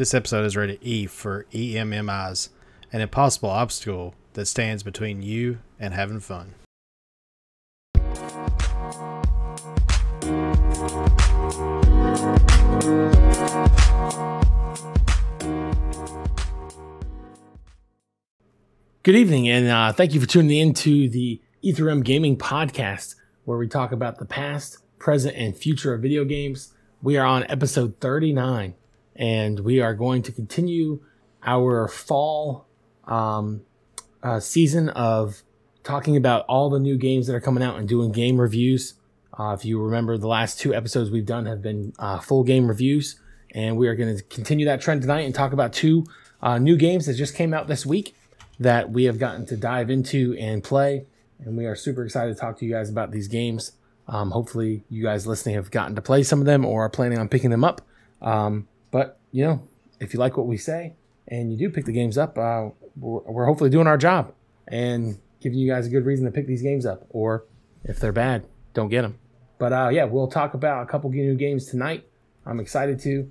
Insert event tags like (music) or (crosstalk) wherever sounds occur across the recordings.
This episode is rated E for EMMIs, an impossible obstacle that stands between you and having fun. Good evening, and uh, thank you for tuning in to the Ethereum Gaming Podcast, where we talk about the past, present, and future of video games. We are on episode 39, and we are going to continue our fall um, uh, season of talking about all the new games that are coming out and doing game reviews. Uh, if you remember, the last two episodes we've done have been uh, full game reviews, and we are going to continue that trend tonight and talk about two uh, new games that just came out this week that we have gotten to dive into and play. And we are super excited to talk to you guys about these games. Um, hopefully, you guys listening have gotten to play some of them or are planning on picking them up. Um, but, you know, if you like what we say and you do pick the games up, uh, we're, we're hopefully doing our job and giving you guys a good reason to pick these games up. Or if they're bad, don't get them. But uh, yeah, we'll talk about a couple new games tonight. I'm excited to.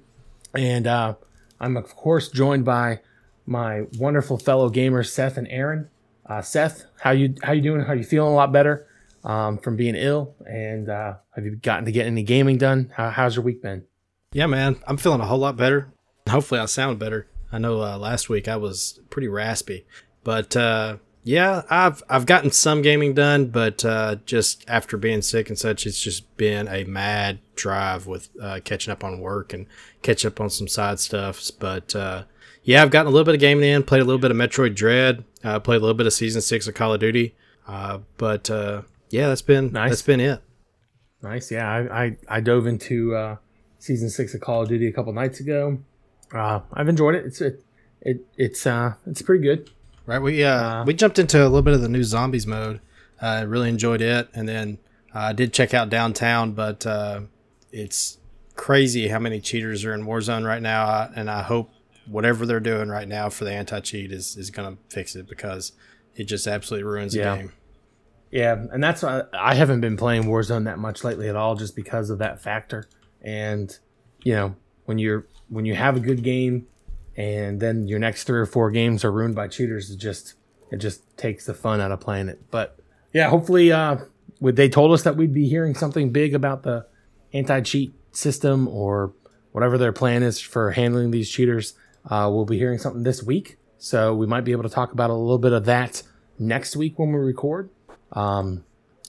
And uh, I'm, of course, joined by my wonderful fellow gamers Seth and Aaron. Uh, Seth, how you how you doing? How you feeling? A lot better um, from being ill, and uh, have you gotten to get any gaming done? How, how's your week been? Yeah, man, I'm feeling a whole lot better. Hopefully, I sound better. I know uh, last week I was pretty raspy, but uh, yeah, I've I've gotten some gaming done, but uh, just after being sick and such, it's just been a mad drive with uh, catching up on work and catch up on some side stuffs. But uh, yeah, I've gotten a little bit of gaming in, played a little bit of Metroid Dread, uh, played a little bit of Season Six of Call of Duty. Uh, but uh, yeah, that's been Nice. that's been it. Nice. Yeah, I I, I dove into uh, season six of Call of Duty a couple nights ago. Uh, I've enjoyed it. It's it, it it's uh it's pretty good. Right, we uh, we jumped into a little bit of the new zombies mode. I really enjoyed it, and then uh, I did check out downtown, but uh, it's crazy how many cheaters are in Warzone right now, uh, and I hope whatever they're doing right now for the anti-cheat is is going to fix it because it just absolutely ruins Yeah. the game. Yeah, and that's why I haven't been playing Warzone that much lately at all, just because of that factor. And you know, when you're when you have a good game, and then your next three or four games are ruined by cheaters, it just it just takes the fun out of playing it. But yeah, hopefully, uh, they told us that we'd be hearing something big about the anti-cheat system or whatever their plan is for handling these cheaters. Uh, we'll be hearing something this week, so we might be able to talk about a little bit of that next week when we record. Um,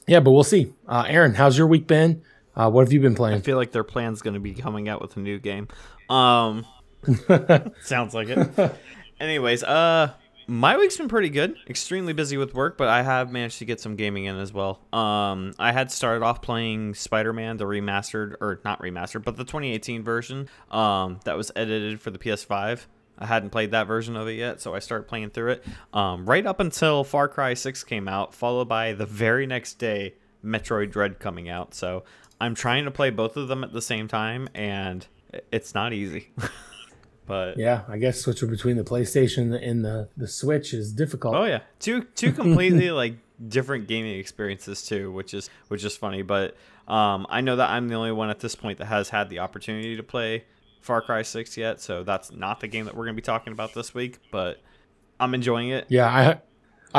yeah, but we'll see. Uh, Aaron, how's your week been? Uh, what have you been playing? I feel like their plan's going to be coming out with a new game. Um, (laughs) sounds like it. Anyways, uh, my week's been pretty good. Extremely busy with work, but I have managed to get some gaming in as well. Um, I had started off playing Spider-Man, the remastered or not remastered, but the 2018 version. Um, that was edited for the PS5. I hadn't played that version of it yet, so I started playing through it. Um, right up until Far Cry 6 came out, followed by the very next day Metroid Dread coming out. So I'm trying to play both of them at the same time, and it's not easy. (laughs) but Yeah, I guess switching between the PlayStation and the, the Switch is difficult. oh yeah, two two completely (laughs) like different gaming experiences too, which is which is funny. But um, I know that I'm the only one at this point that has had the opportunity to play Far Cry 6 yet, so that's not the game that we're going to be talking about this week. But I'm enjoying it. Yeah, I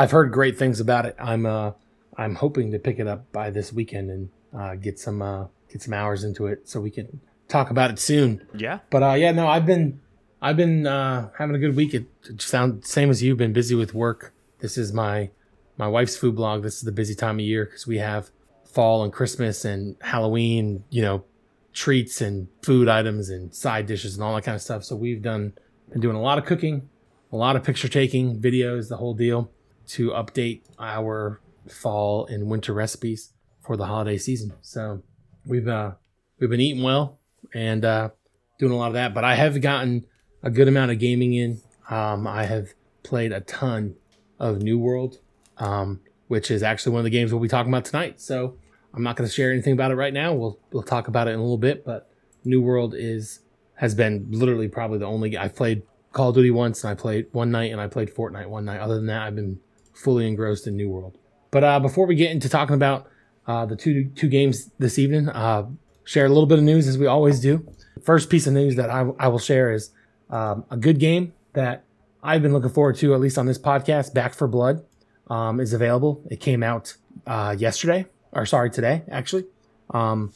I've heard great things about it. I'm uh I'm hoping to pick it up by this weekend and uh, get some uh, get some hours into it so we can talk about it soon. Yeah. But uh, yeah, no, I've been I've been uh, having a good week. It, it sounds same as you. Been busy with work. This is my my wife's food blog. This is the busy time of year because we have fall and Christmas and Halloween. You know, treats and food items and side dishes and all that kind of stuff. So we've done been doing a lot of cooking, a lot of picture taking, videos, the whole deal to update our fall and winter recipes for the holiday season. So we've uh we've been eating well and uh doing a lot of that, but I have gotten a good amount of gaming in. Um I have played a ton of New World, um, which is actually one of the games we'll be talking about tonight. So I'm not going to share anything about it right now. We'll we'll talk about it in a little bit, but New World is has been literally probably the only I've played Call of Duty once and I played one night and I played Fortnite one night. Other than that, I've been fully engrossed in New World. But uh, before we get into talking about uh, the two two games this evening, uh, share a little bit of news as we always do. First piece of news that I, I will share is Um, a good game that I've been looking forward to, at least on this podcast, Back 4 Blood, um, is available. It came out uh, yesterday, or sorry, today, actually. Um,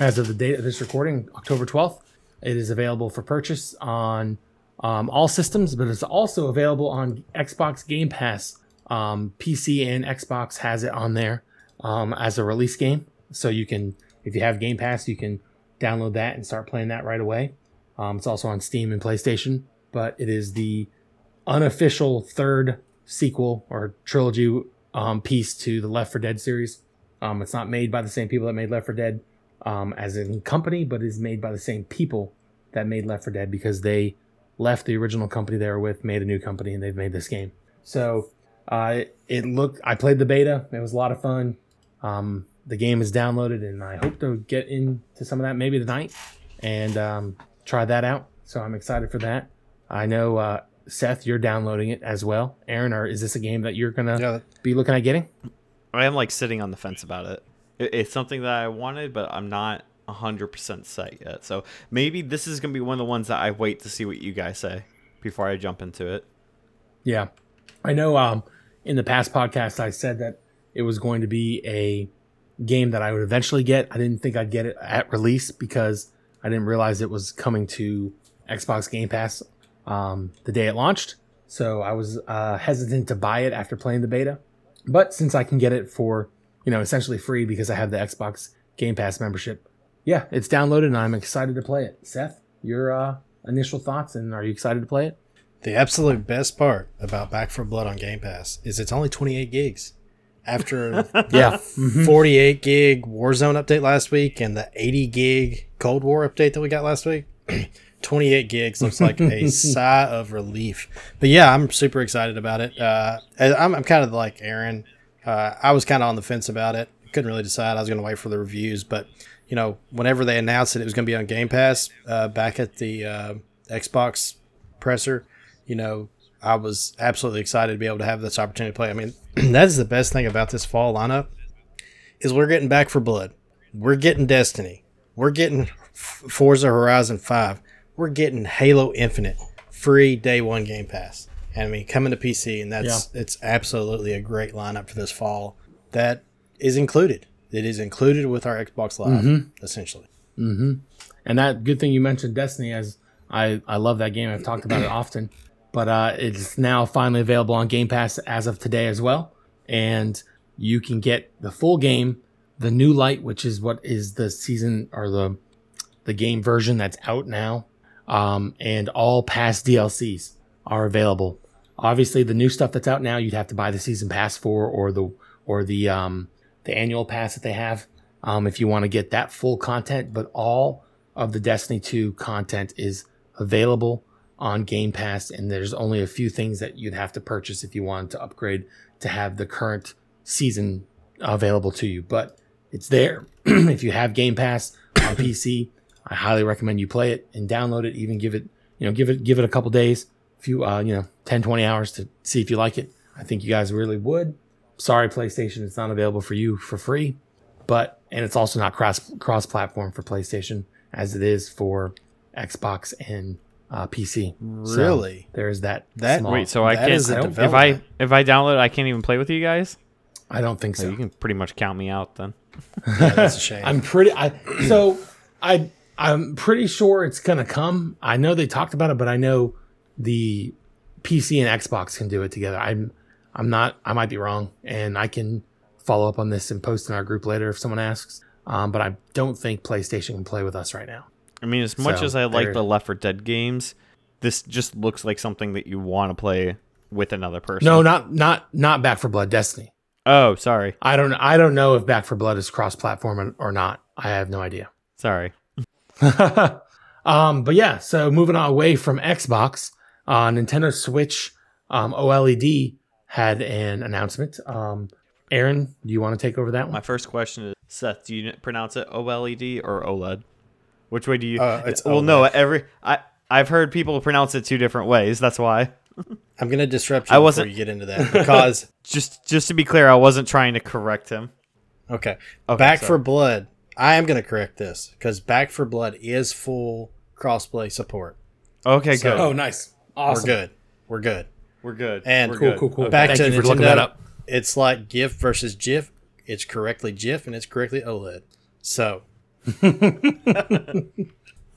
as of the date of this recording, October 12th, it is available for purchase on um, all systems, but it's also available on Xbox Game Pass. Um, PC and Xbox has it on there um, as a release game. So you can, if you have Game Pass, you can download that and start playing that right away. Um, it's also on Steam and PlayStation, but it is the unofficial third sequel or trilogy um, piece to the Left 4 Dead series. Um, it's not made by the same people that made Left 4 Dead um, as in company, but is made by the same people that made Left 4 Dead because they left the original company they were with, made a new company, and they've made this game. So uh, it looked. I played the beta. It was a lot of fun. Um, the game is downloaded, and I hope to get into some of that maybe tonight and um, try that out. So I'm excited for that. I know uh, Seth, you're downloading it as well. Aaron, or is this a game that you're gonna Yeah. be looking at getting? I am like sitting on the fence about it. it it's something that I wanted, but I'm not 100% set yet. So maybe this is going to be one of the ones that I wait to see what you guys say before I jump into it. Yeah. I know um in the past podcast I said that it was going to be a game that I would eventually get. I didn't think I'd get it at release because I didn't realize it was coming to Xbox Game Pass um, the day it launched. So I was uh, hesitant to buy it after playing the beta. But since I can get it for, you know, essentially free because I have the Xbox Game Pass membership, yeah, it's downloaded and I'm excited to play it. Seth, your uh, initial thoughts and are you excited to play it? The absolute best part about Back 4 Blood on Game Pass is it's only 28 gigs. After (laughs) Yeah. 48 gig Warzone update last week and the 80 gig Cold War update that we got last week, (clears throat) 28 gigs looks like a (laughs) sigh of relief. But yeah, I'm super excited about it. Uh, I'm, I'm kind of like Aaron. Uh, I was kind of on the fence about it. Couldn't really decide. I was going to wait for the reviews, but you know, whenever they announced that it was going to be on Game Pass uh, back at the uh, Xbox presser, you know, I was absolutely excited to be able to have this opportunity to play. I mean, (clears throat) that is the best thing about this fall lineup is we're getting back 4 blood. We're getting Destiny. We're getting Forza Horizon 5. We're getting Halo Infinite free day one Game Pass. And I mean, coming to PC, and that's it's absolutely a great lineup for this fall. That is included. It is included with our Xbox Live, mm-hmm. essentially. Mm-hmm. And that good thing you mentioned Destiny, as I I love that game. I've talked about it often, but uh, it's now finally available on Game Pass as of today as well, and you can get the full game, the new light, which is what is the season or the the game version that's out now, um, and all past DLCs are available. Obviously, the new stuff that's out now, you'd have to buy the season pass for, or the or the um, the annual pass that they have, um, if you want to get that full content. But all of the Destiny 2 content is available on Game Pass, and there's only a few things that you'd have to purchase if you wanted to upgrade to have the current season available to you. But it's there. (clears throat) if you have Game Pass on (coughs) PC, I highly recommend you play it and download it. Even give it, you know, give it give it a couple days, a few, uh, you know, 10, 20 hours to see if you like it. I think you guys really would. Sorry, PlayStation, it's not available for you for free, but and it's also not cross cross platform for PlayStation as it is for Xbox and uh, PC. So Really? there's that. That- small- Wait, so I can't is a I don't- if I if I download it, I can't even play with you guys? I don't think So so. you can pretty much count me out then. (laughs) Yeah, that's a shame. I'm pretty. I (clears throat) so I I'm pretty sure it's gonna come. I know they talked about it, but I know the PC and Xbox can do it together. I'm I'm not. I might be wrong, and I can follow up on this and post in our group later if someone asks. Um, but I don't think PlayStation can play with us right now. I mean, as much So, as I like there- the Left 4 Dead games, this just looks like something that you want to play with another person. No, not not not Back 4 Blood Destiny. Oh, sorry. I don't I don't know if Back 4 Blood is cross platform or not. I have no idea. Sorry. (laughs) um, but yeah, so moving on away from Xbox, uh, Nintendo Switch um, OLED had an announcement. Um, Aaron, do you want to take over that one? My first question is Seth, do you pronounce it OLED or OLED? Which way do you Uh, it's Well, no, every I I've heard people pronounce it two different ways. That's why. (laughs) I'm going to disrupt you I wasn't- you get into that because (laughs) Just just to be clear, I wasn't trying to correct him. Okay. Okay, Back sorry. for Blood. I am going to correct this because Back 4 Blood is full crossplay support. Okay, So- good. Oh, nice. Awesome. We're good. We're good. We're good. And We're Cool, good. cool, cool. Back Thank to you for Nintendo. looking that up. It's like GIF versus GIF. It's correctly GIF and it's correctly OLED. So, (laughs)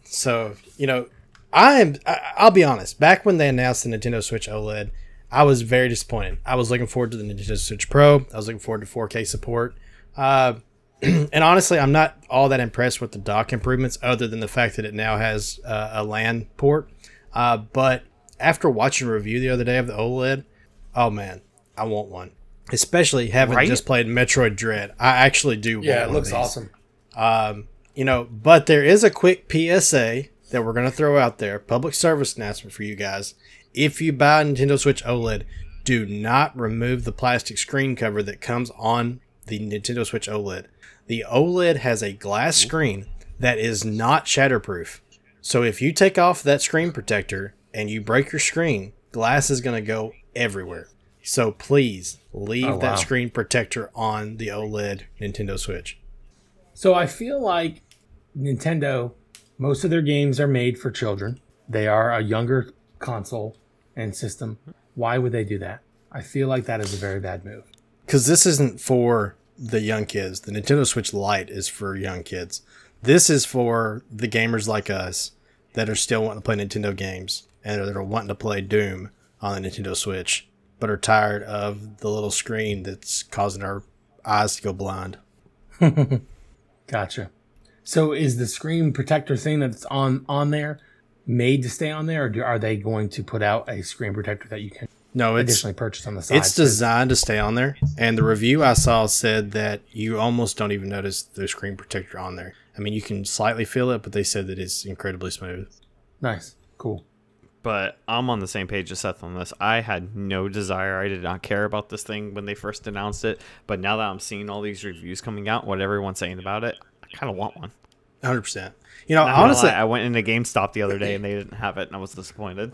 so you know, I am. I, I'll be honest. Back when they announced the Nintendo Switch OLED, I was very disappointed. I was looking forward to the Nintendo Switch Pro. I was looking forward to 4K support. Uh, (clears throat) and honestly, I'm not all that impressed with the dock improvements, other than the fact that it now has uh, a LAN port. Uh, but after watching a review the other day of the OLED, oh man, I want one. Especially having Right? just played Metroid Dread, I actually do. Yeah, want it one looks awesome. Um, you know, but there is a quick PSA that we're going to throw out there, public service announcement for you guys. If you buy a Nintendo Switch OLED, do not remove the plastic screen cover that comes on the Nintendo Switch OLED. The OLED has a glass screen that is not shatterproof. So if you take off that screen protector and you break your screen, glass is going to go everywhere. So please leave Oh, wow. that screen protector on the OLED Nintendo Switch. So I feel like Nintendo, most of their games are made for children. They are a younger console and system. Why would they do that? I feel like that is a very bad move. because this isn't for the young kids. The Nintendo Switch Lite is for young kids. This is for the gamers like us that are still wanting to play Nintendo games and that are wanting to play Doom on the Nintendo Switch, but are tired of the little screen that's causing our eyes to go blind. (laughs) Gotcha. So is the screen protector thing that's on on there made to stay on there, or do, are they going to put out a screen protector that you can No, it's additionally purchase on the side? it's designed to stay on there, and the review I saw said that you almost don't even notice the screen protector on there. I mean, you can slightly feel it, but they said that it's incredibly smooth. nice, cool. But I'm on the same page as Seth on this. I had no desire. I did not care about this thing when they first announced it. But now that I'm seeing all these reviews coming out, what everyone's saying about it, I kind of want one. Hundred percent. You know, Not honestly, I went into GameStop the other day and they didn't have it, and I was disappointed.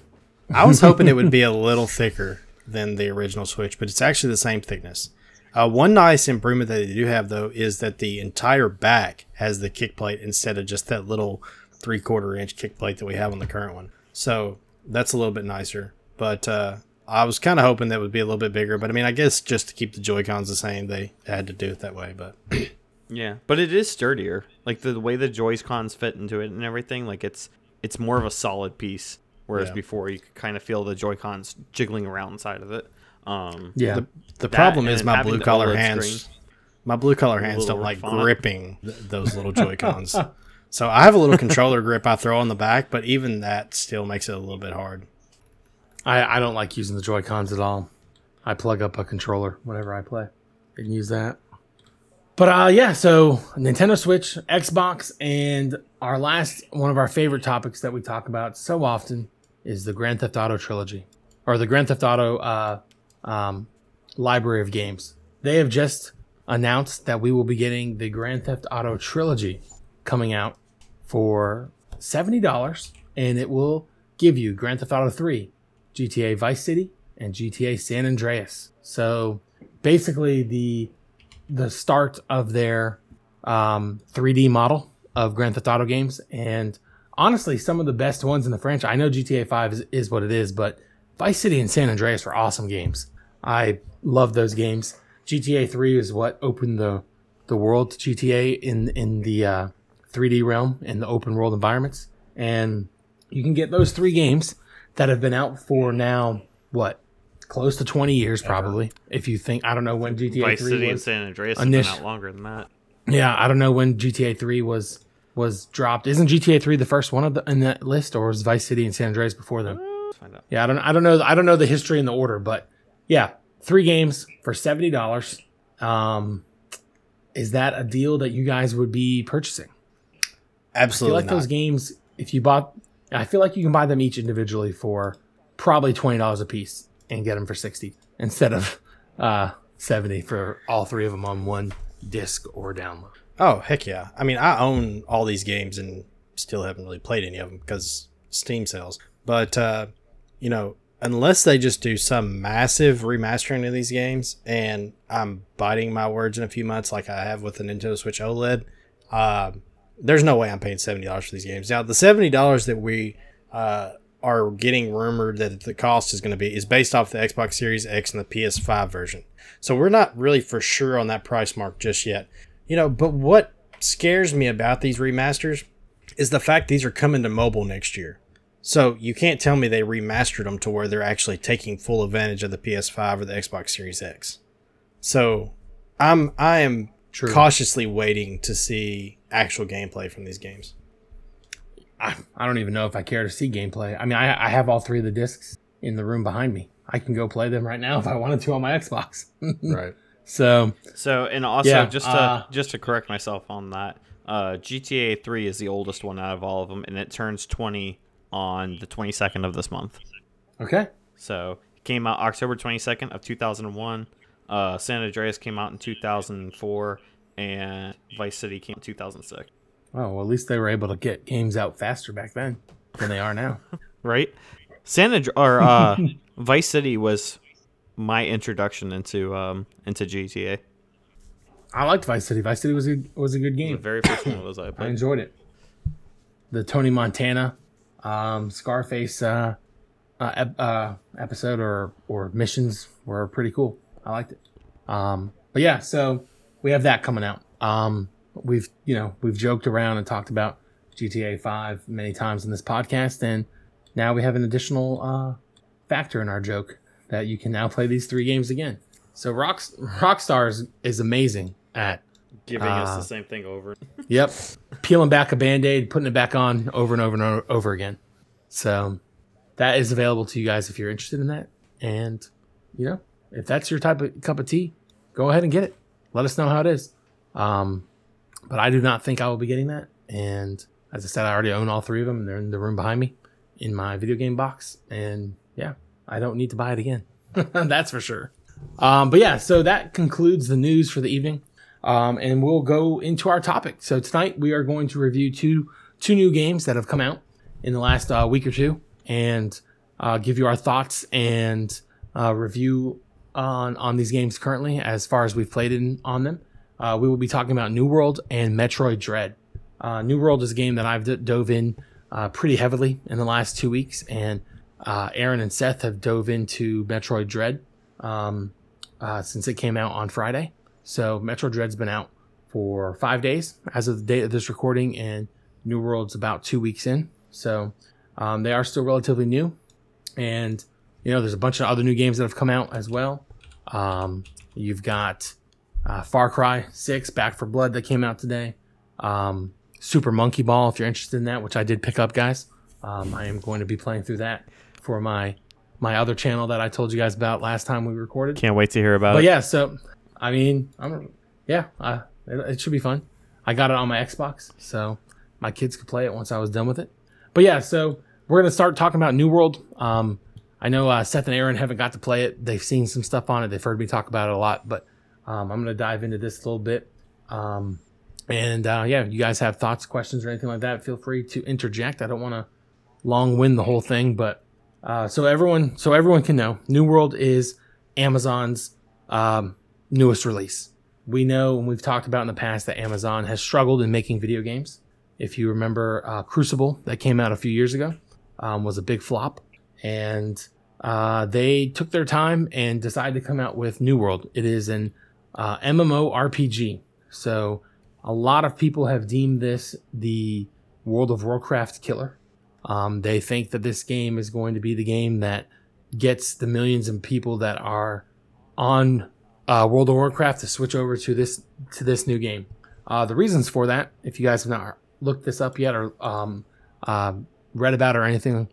I was (laughs) hoping it would be a little thicker than the original Switch, but it's actually the same thickness. Uh, one nice improvement that they do have, though, is that the entire back has the kick plate instead of just that little three quarter inch kick plate that we have on the current one. So that's a little bit nicer. But uh, I was kind of hoping that would be a little bit bigger. But I mean, I guess just to keep the Joy Cons the same, they had to do it that way. But (clears throat) Yeah, but it is sturdier. Like the, the way the Joy-Cons fit into it and everything, like it's it's more of a solid piece. Whereas Yeah. before you could kind of feel the Joy-Cons jiggling around inside of it. Um, Yeah, the, the problem is my blue the collar hands. screen. My blue collar hands don't like font. gripping th- those little (laughs) Joy Cons. so I have a little controller grip I throw on the back, but even that still makes it a little bit hard. I, I don't like using the Joy Cons at all. I plug up a controller whenever I play and use that. But uh, yeah, so Nintendo Switch, Xbox, and our last one of our favorite topics that we talk about so often is the Grand Theft Auto trilogy or the Grand Theft Auto uh, um, library of games. They have just announced that we will be getting the Grand Theft Auto trilogy coming out for seventy dollars, and it will give you Grand Theft Auto Three, GTA Vice City, and GTA San Andreas. So basically, the the start of their um, 3D model of Grand Theft Auto games, and honestly, some of the best ones in the franchise. I know GTA Five is, is what it is, but Vice City and San Andreas were awesome games. I love those games. GTA Three is what opened the the world to GTA in in the uh, 3D realm in the open world environments, and you can get those three games that have been out for now what close to 20 years probably if you think i don't know when gta Vice 3 City and was San Andreas have been out longer than that. yeah i don't know when gta 3 was was dropped isn't gta 3 the first one of the in that list or was vice city and san andreas before them Let's find out. yeah i don't i don't know i don't know the history and the order but yeah three games for $70 um is that a deal that you guys would be purchasing absolutely I feel like not. those games, if you bought, I feel like you can buy them each individually for probably twenty dollars a piece and get them for sixty instead of uh, seventy for all three of them on one disc or download. Oh heck yeah! I mean, I own all these games and still haven't really played any of them because Steam sales. But uh, you know, unless they just do some massive remastering of these games, and I'm biting my words in a few months, like I have with the Nintendo Switch OLED, uh, there's no way I'm paying seventy dollars for these games. Now, the seventy dollars that we uh, are getting rumored that the cost is going to be is based off the Xbox Series X and the PS5 version. So we're not really for sure on that price mark just yet. You know, but what scares me about these remasters is the fact these are coming to mobile next year. So you can't tell me they remastered them to where they're actually taking full advantage of the PS5 or the Xbox Series X. So I'm I am True. cautiously waiting to see actual gameplay from these games. I, I don't even know if I care to see gameplay. I mean, I, I have all three of the discs in the room behind me. I can go play them right now (laughs) if I wanted to on my Xbox. (laughs) Right. so So and also Yeah, just to uh, just to correct myself on that, uh, GTA 3 is the oldest one out of all of them, and it turns 20 on the 22nd of this month. okay, So it came out October 22nd of 2001. Uh, San Andreas came out in 2004, and Vice City came out in 2006. Oh well, at least they were able to get games out faster back then than they are now. (laughs) Right? San Andreas or uh, (laughs) Vice City was my introduction into um into GTA. I liked Vice City. Vice City was a was a good game. The very first one was I (coughs) I enjoyed it. The Tony Montana, um, Scarface uh, uh, uh, episode or or missions were pretty cool. I liked it. Um, but yeah, so we have that coming out. Um, we've you know we've joked around and talked about GTA Five many times in this podcast, and now we have an additional uh, factor in our joke that you can now play these three games again. So Rock Rockstar is, is amazing at Giving us Uh, the same thing over. Yep. Peeling back a band aid, putting it back on over and over and over again. So that is available to you guys if you're interested in that. And, you know, if that's your type of cup of tea, go ahead and get it. Let us know how it is. Um, but I do not think I will be getting that. And as I said, I already own all three of them. And they're in the room behind me in my video game box. And yeah, I don't need to buy it again. (laughs) that's for sure. Um, but yeah, so that concludes the news for the evening um, and we'll go into our topic. So tonight we are going to review two two new games that have come out in the last uh, week or two, and uh, give you our thoughts and uh, review on on these games currently as far as we've played in, on them. Uh, we will be talking about New World and Metroid Dread. Uh, New World is a game that I've d- dove in uh, pretty heavily in the last two weeks, and uh, Aaron and Seth have dove into Metroid Dread um, uh, since it came out on Friday. So Metroid Dread's been out for five days as of the date of this recording, and New World's about two weeks in. So um, they are still relatively new, and you know there's a bunch of other new games that have come out as well. Um, you've got uh, Far Cry Six: Back 4 Blood that came out today. Um, Super Monkey Ball, if you're interested in that, which I did pick up, guys. Um, I am going to be playing through that for my my other channel that I told you guys about last time we recorded. Can't wait to hear about But it. But yeah, so I mean, I'm yeah, uh, it, it should be fun. I got it on my Xbox, so my kids could play it once I was done with it. But yeah, so we're gonna start talking about New World. Um, I know uh, Seth and Aaron haven't got to play it. They've seen some stuff on it. They've heard me talk about it a lot, but um, I'm gonna dive into this a little bit. Um, and uh, yeah, if you guys have thoughts, questions, or anything like that, feel free to interject. I don't want to long win the whole thing, but uh, so everyone, so everyone can know, New World is Amazon's um, newest release. We know, and we've talked about in the past, that Amazon has struggled in making video games. If you remember, uh, Crucible that came out a few years ago um, was a big flop, and uh, they took their time and decided to come out with New World. It is an uh, MMORPG, so a lot of people have deemed this the World of Warcraft killer. Um, they think that this game is going to be the game that gets the millions of people that are on uh, World of Warcraft to switch over to this to this new game. Uh, the reasons for that, if you guys have not looked this up yet or um, uh, read about or anything,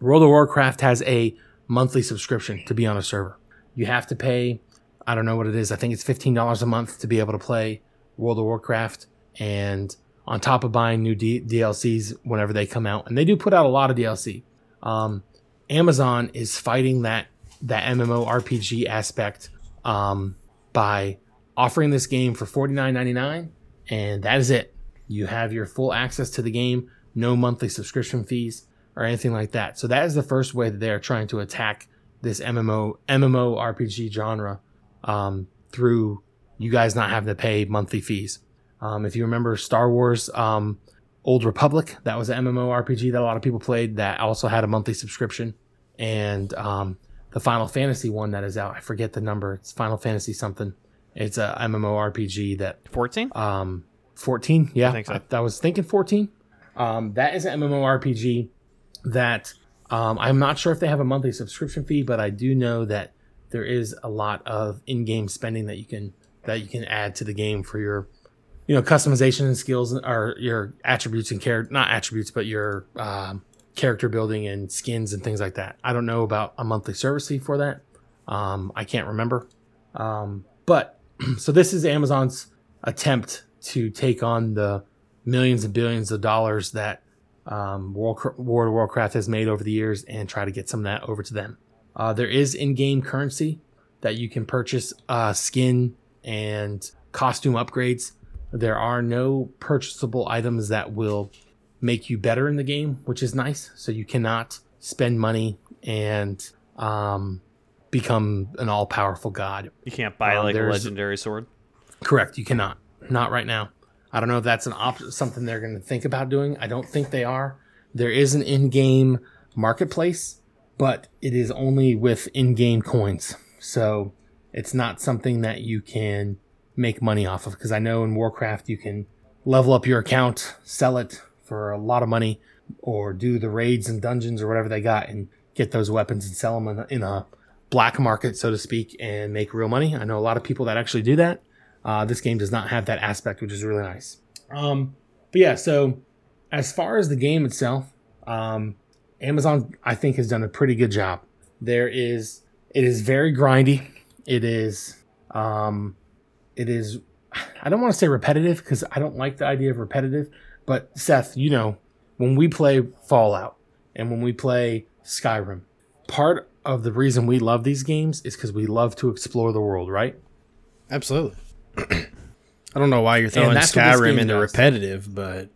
World of Warcraft has a monthly subscription to be on a server. You have to pay, I don't know what it is. I think it's fifteen dollars a month to be able to play World of Warcraft, and on top of buying new D- DLCs whenever they come out, and they do put out a lot of DLC. Um, Amazon is fighting that that MMORPG aspect um, by offering this game for forty nine ninety nine, and that is it. You have your full access to the game, no monthly subscription fees or anything like that. So that is the first way that they are trying to attack this MMO MMORPG genre um, through you guys not having to pay monthly fees. Um, if you remember Star Wars um, Old Republic. That was an MMORPG that a lot of people played. That also had a monthly subscription, and um, the Final Fantasy one that is out. I forget the number. It's Final Fantasy something. It's a MMORPG that 14? um, 14. Yeah, I, think so. I was thinking 14. Um, that is an MMORPG that um, I'm not sure if they have a monthly subscription fee, but I do know that there is a lot of in-game spending that you can that you can add to the game for your you know customization and skills or your attributes and care not attributes but your um, character building and skins and things like that. I don't know about a monthly service fee for that. Um, I can't remember. Um, but (clears throat) so this is Amazon's attempt to take on the millions and billions of dollars that um, World, World of Warcraft has made over the years and try to get some of that over to them. Uh, there is in-game currency that you can purchase uh, skin and costume upgrades. There are no purchasable items that will make you better in the game, which is nice. So you cannot spend money and um, become an all-powerful god. You can't buy Um, like a legendary sword. Correct. You cannot. Not right now. I don't know if that's an op- something they're going to think about doing. I don't think they are. There is an in-game marketplace, but it is only with in-game coins. So it's not something that you can make money off of. Because I know in Warcraft you can level up your account, sell it for a lot of money, or do the raids and dungeons or whatever they got and get those weapons and sell them in a, in a black market, so to speak, and make real money. I know a lot of people that actually do that. Uh, this game does not have that aspect, which is really nice. Um, but yeah, so as far as the game itself, um, Amazon I think has done a pretty good job. There is it is very grindy. It is um, it is (sighs) I don't want to say repetitive because I don't like the idea of repetitive. But Seth, you know, when we play Fallout and when we play Skyrim, part of the reason we love these games is because we love to explore the world, right? Absolutely. (clears throat) I don't know why you're throwing that's what this Skyrim into does. repetitive, but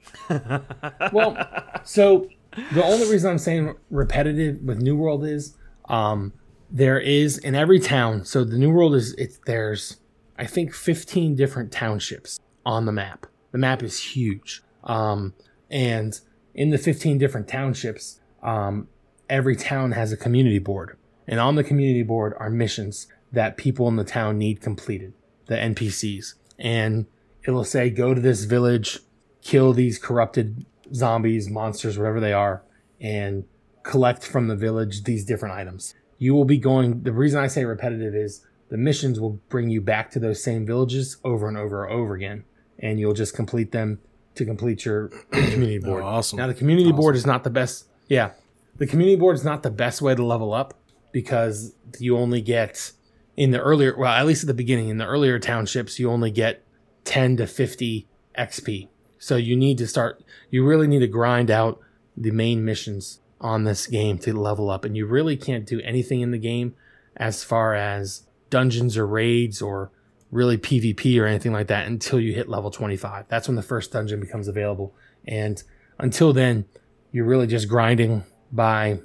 well, so the only reason I'm saying repetitive with New World is um, there is in every town. So the New World is it's there's I think 15 different townships on the map. The map is huge, um, and in the 15 different townships, um, every town has a community board, and on the community board are missions that people in the town need completed, the NPCs, and it'll say go to this village, kill these corrupted zombies, monsters, whatever they are, and collect from the village these different items. You will be going, the reason I say repetitive is the missions will bring you back to those same villages over and over and over again, and you'll just complete them to complete your (clears throat) community oh, board. Oh, awesome. Now, the community board is not the best, yeah, the community board is not the best way to level up because you only get in the earlier, well, at least at the beginning, in the earlier townships, you only get 10 to 50 XP. So you need to start, you really need to grind out the main missions on this game to level up. And you really can't do anything in the game as far as dungeons or raids or really PvP or anything like that until you hit level 25. That's when the first dungeon becomes available. And until then, you're really just grinding by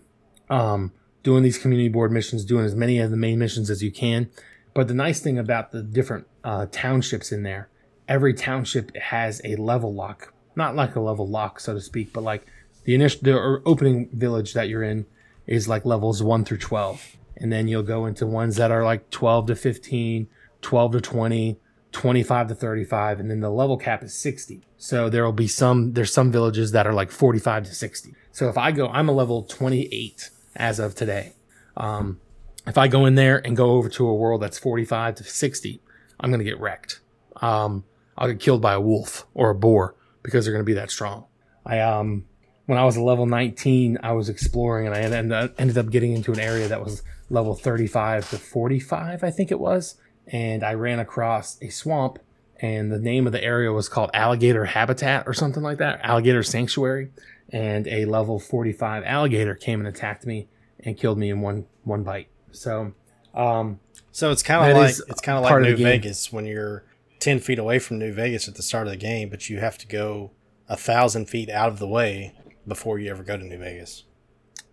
um, doing these community board missions, doing as many of the main missions as you can. But the nice thing about the different uh, townships in there, every township has a level lock. Not like a level lock, so to speak, but like the initial, the opening village that you're in is like levels 1 through 12. And then you'll go into ones that are like 12 to 15, 12 to 20, 25 to 35, and then the level cap is 60. So there will be some, there's some villages that are like 45 to 60. So if I go, I'm a level 28 as of today. Um, if I go in there and go over to a world that's 45 to 60, I'm going to get wrecked. Um, I'll get killed by a wolf or a boar because they're going to be that strong. I, um, when I was a level 19, I was exploring and I ended up, ended up getting into an area that was level 35 to 45, I think it was. And I ran across a swamp and the name of the area was called Alligator Habitat or something like that, Alligator Sanctuary. And a level 45 alligator came and attacked me and killed me in one, one bite. So, um, so it's kind of like it's kind of like New. Vegas when you're ten feet away from New Vegas at the start of the game, but you have to go a thousand feet out of the way before you ever go to New Vegas.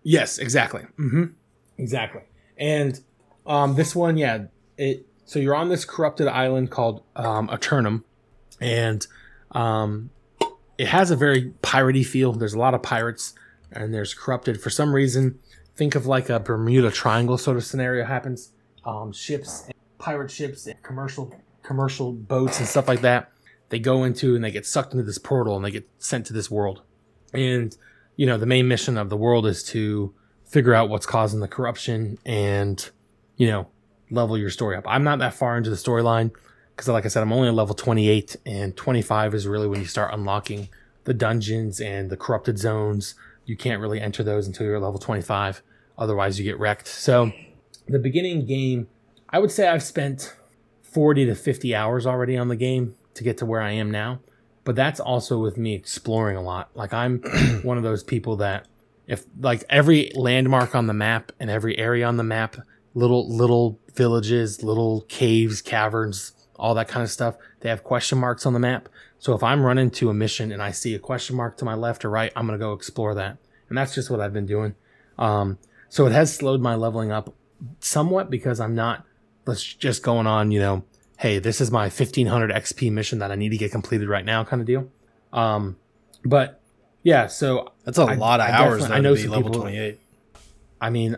Yes, exactly. Mm-hmm. Exactly. And um, this one, yeah, it. So you're on this corrupted island called um, Aeternum, and um, it has a very piratey feel. There's a lot of pirates, and there's corrupted for some reason. Think of like a Bermuda Triangle sort of scenario happens. Um, ships, pirate ships, and commercial commercial boats and stuff like that. They go into and they get sucked into this portal and they get sent to this world. And you know the main mission of the world is to figure out what's causing the corruption and you know level your story up. I'm not that far into the storyline because, like I said, I'm only on level 28, and 25 is really when you start unlocking the dungeons and the corrupted zones. You can't really enter those until you're level 25, otherwise, you get wrecked. So, the beginning game, I would say I've spent 40 to 50 hours already on the game to get to where I am now. But that's also with me exploring a lot. Like, I'm (clears throat) one of those people that if like every landmark on the map and every area on the map little little villages, little caves, caverns, all that kind of stuff. They have question marks on the map. So if I'm running to a mission and I see a question mark to my left or right, I'm gonna go explore that. And that's just what I've been doing. Um, so it has slowed my leveling up somewhat because I'm not let's just going on, you know, hey, this is my 1500 XP mission that I need to get completed right now kind of deal. Um, but yeah, so That's a I- lot of I hours. Though, I know to be level people- 28. I mean,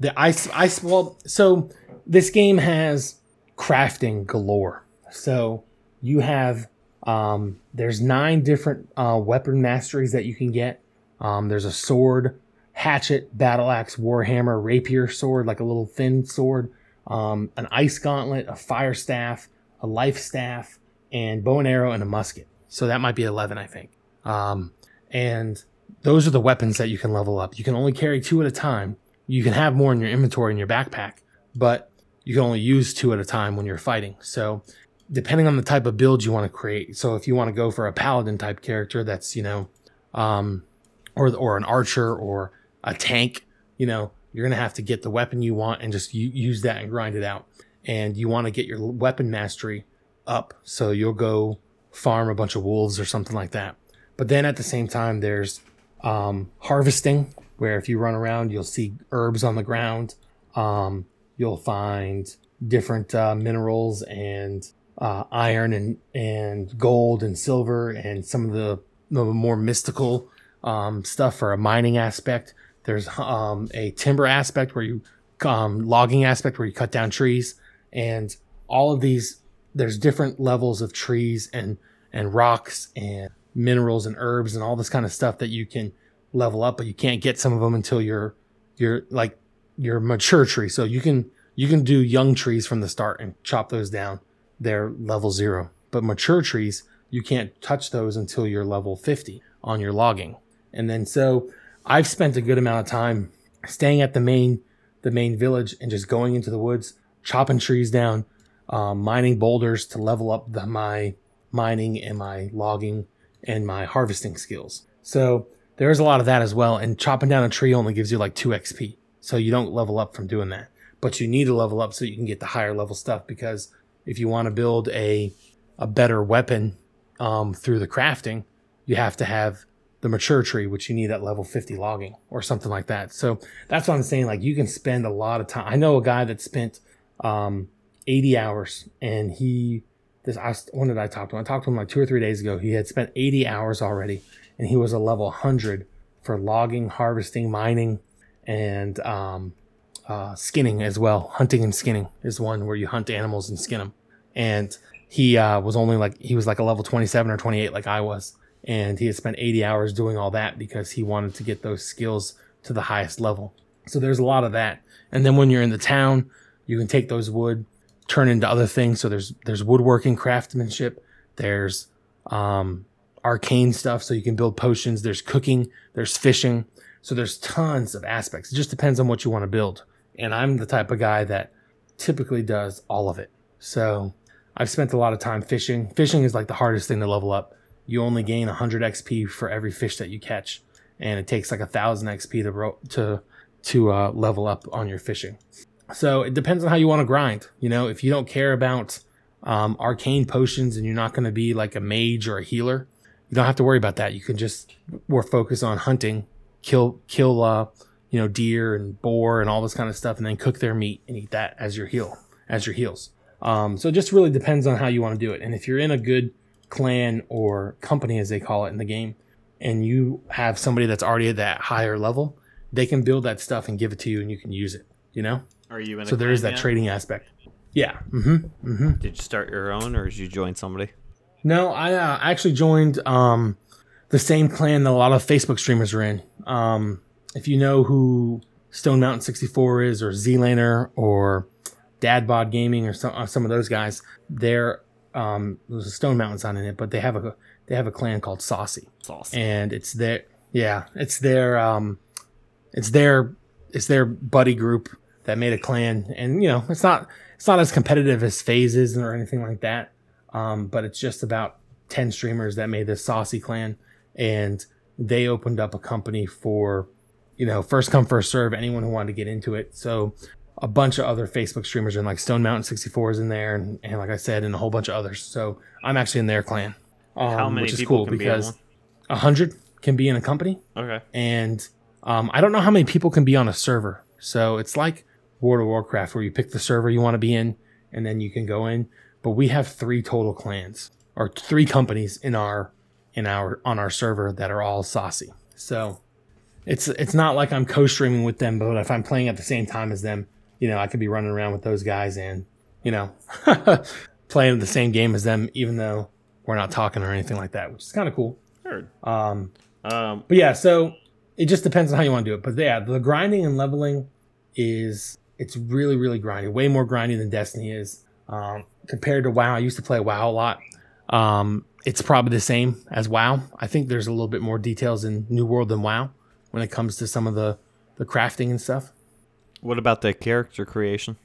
the ice, ice, well, so this game has crafting galore. So you have, um, there's nine different uh, weapon masteries that you can get. Um, there's a sword, hatchet, battle axe, warhammer, rapier sword, like a little thin sword, um, an ice gauntlet, a fire staff, a life staff, and bow and arrow and a musket. So that might be 11, I think. Um, and those are the weapons that you can level up. You can only carry two at a time. You can have more in your inventory in your backpack, but you can only use two at a time when you're fighting. So, depending on the type of build you want to create. So, if you want to go for a paladin type character that's, you know, um, or, or an archer or a tank, you know, you're going to have to get the weapon you want and just use that and grind it out. And you want to get your weapon mastery up. So, you'll go farm a bunch of wolves or something like that. But then at the same time, there's um, harvesting, where if you run around, you'll see herbs on the ground. Um, you'll find different uh, minerals and uh, iron and, and gold and silver and some of the, the more mystical um, stuff for a mining aspect. There's um, a timber aspect where you um, logging aspect where you cut down trees and all of these. There's different levels of trees and and rocks and minerals and herbs and all this kind of stuff that you can level up, but you can't get some of them until you're you're like your mature tree. So you can you can do young trees from the start and chop those down. They're level zero. But mature trees, you can't touch those until you're level 50 on your logging. And then so I've spent a good amount of time staying at the main the main village and just going into the woods, chopping trees down, um, mining boulders to level up the, my mining and my logging and my harvesting skills. So there's a lot of that as well. And chopping down a tree only gives you like 2 XP. So you don't level up from doing that. But you need to level up so you can get the higher level stuff because if you want to build a a better weapon um, through the crafting, you have to have the mature tree, which you need at level 50 logging or something like that. So that's what I'm saying. Like you can spend a lot of time. I know a guy that spent um, 80 hours and he, this, I, when did I talk to him? I talked to him like two or three days ago. He had spent 80 hours already and he was a level 100 for logging, harvesting, mining, and um, uh, skinning as well. Hunting and skinning is one where you hunt animals and skin them. And he uh, was only like, he was like a level 27 or 28 like I was and he had spent 80 hours doing all that because he wanted to get those skills to the highest level. So there's a lot of that. And then when you're in the town, you can take those wood, turn into other things. So there's there's woodworking craftsmanship, there's um, arcane stuff, so you can build potions. There's cooking, there's fishing. So there's tons of aspects. It just depends on what you want to build. And I'm the type of guy that typically does all of it. So I've spent a lot of time fishing. Fishing is like the hardest thing to level up you only gain 100 XP for every fish that you catch, and it takes like a thousand XP to ro- to to uh, level up on your fishing. So it depends on how you want to grind. You know, if you don't care about um, arcane potions and you're not going to be like a mage or a healer, you don't have to worry about that. You can just more focus on hunting, kill kill uh, you know deer and boar and all this kind of stuff, and then cook their meat and eat that as your heal as your heals. Um, so it just really depends on how you want to do it. And if you're in a good clan or company as they call it in the game, and you have somebody that's already at that higher level, they can build that stuff and give it to you, and you can use it. You know, Are you in? so a there is that yet? trading aspect. Yeah. Mm-hmm. Mm-hmm. Did you start your own, or did you join somebody? No, I uh, actually joined um, the same clan that a lot of Facebook streamers are in. Um, if you know who Stone Mountain 64 is, or Zlaner, or Dadbod Gaming, or some uh, some of those guys, they're um, there's a Stone Mountain's not in it, but they have a they have a clan called Saucy, Sauce. and it's their yeah, it's their um, it's their it's their buddy group that made a clan, and you know it's not it's not as competitive as phases or anything like that. Um, but it's just about 10 streamers that made this saucy clan and they opened up a company for you know first come first serve anyone who wanted to get into it so a bunch of other facebook streamers and like stone mountain 64 is in there and, and like i said and a whole bunch of others so i'm actually in their clan um, How many which is people cool because a hundred can be in a company Okay. and um, I don't know how many people can be on a server. So it's like World of Warcraft, where you pick the server you want to be in, and then you can go in. But we have three total clans or three companies in our in our on our server that are all saucy. So it's it's not like I'm co-streaming with them, but if I'm playing at the same time as them, you know, I could be running around with those guys and you know (laughs) playing the same game as them, even though we're not talking or anything like that, which is kind of cool. Heard. Um, Um. but yeah, so it just depends on how you want to do it. But yeah, the grinding and leveling is it's really really grindy, way more grindy than Destiny is. Um, compared to WoW, I used to play WoW a lot. Um, it's probably the same as WoW. I think there's a little bit more details in New World than WoW when it comes to some of the the crafting and stuff. What about the character creation?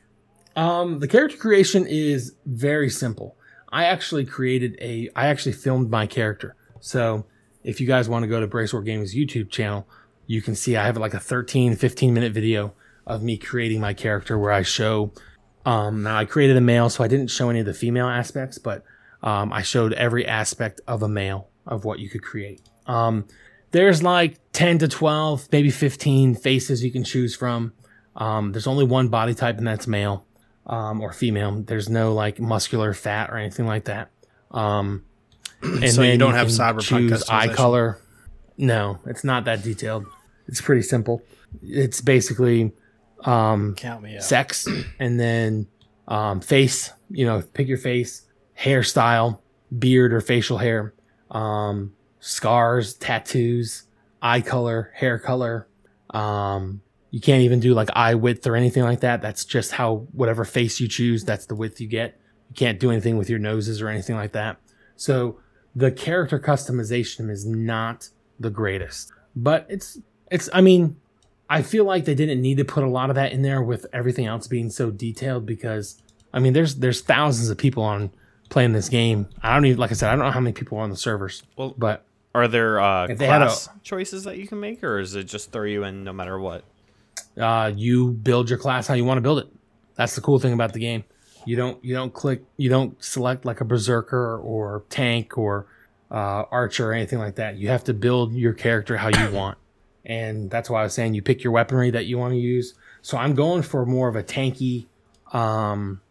Um, the character creation is very simple. I actually created a, I actually filmed my character. So if you guys want to go to Bracewar Gaming's YouTube channel, you can see I have like a 13, 15 minute video of me creating my character where I show, um, now I created a male, so I didn't show any of the female aspects, but, um, I showed every aspect of a male of what you could create. Um, there's like 10 to 12, maybe 15 faces you can choose from. Um, there's only one body type and that's male um, or female. There's no like muscular fat or anything like that. Um, (clears throat) and So you don't have can cyberpunk choose eye color. No, it's not that detailed. It's pretty simple. It's basically um, Count me out. sex (clears throat) and then um, face. You know, pick your face, hairstyle, beard or facial hair, um, scars, tattoos, eye color, hair color. Um, you can't even do like eye width or anything like that. That's just how whatever face you choose, that's the width you get. You can't do anything with your noses or anything like that. So the character customization is not the greatest, but it's it's. I mean, I feel like they didn't need to put a lot of that in there with everything else being so detailed because I mean, there's there's thousands of people on playing this game. I don't even like I said, I don't know how many people are on the servers. Well- but Are there uh, had a- class choices that you can make, or is it just throw you in no matter what? Uh, you build your class how you want to build it. That's the cool thing about the game. You don't you don't click you don't select like a berserker or tank or uh, archer or anything like that. You have to build your character how you (coughs) want, and that's why I was saying you pick your weaponry that you want to use. So I'm going for more of a tanky, um,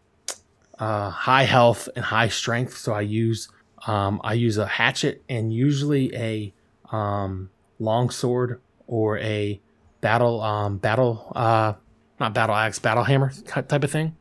uh, high health and high strength. So I use um, I use a hatchet and usually a um, long sword or a battle um, battle uh, not battle axe battle hammer type of thing.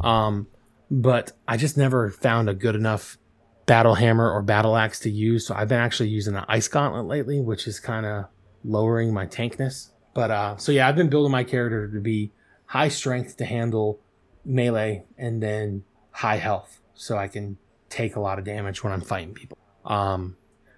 Um, but I just never found a good enough battle hammer or battle axe to use. So I've been actually using an ice gauntlet lately, which is kind of lowering my tankness. But uh, so yeah, I've been building my character to be high strength to handle melee and then high health, so I can take a lot of damage when I'm fighting people. Um,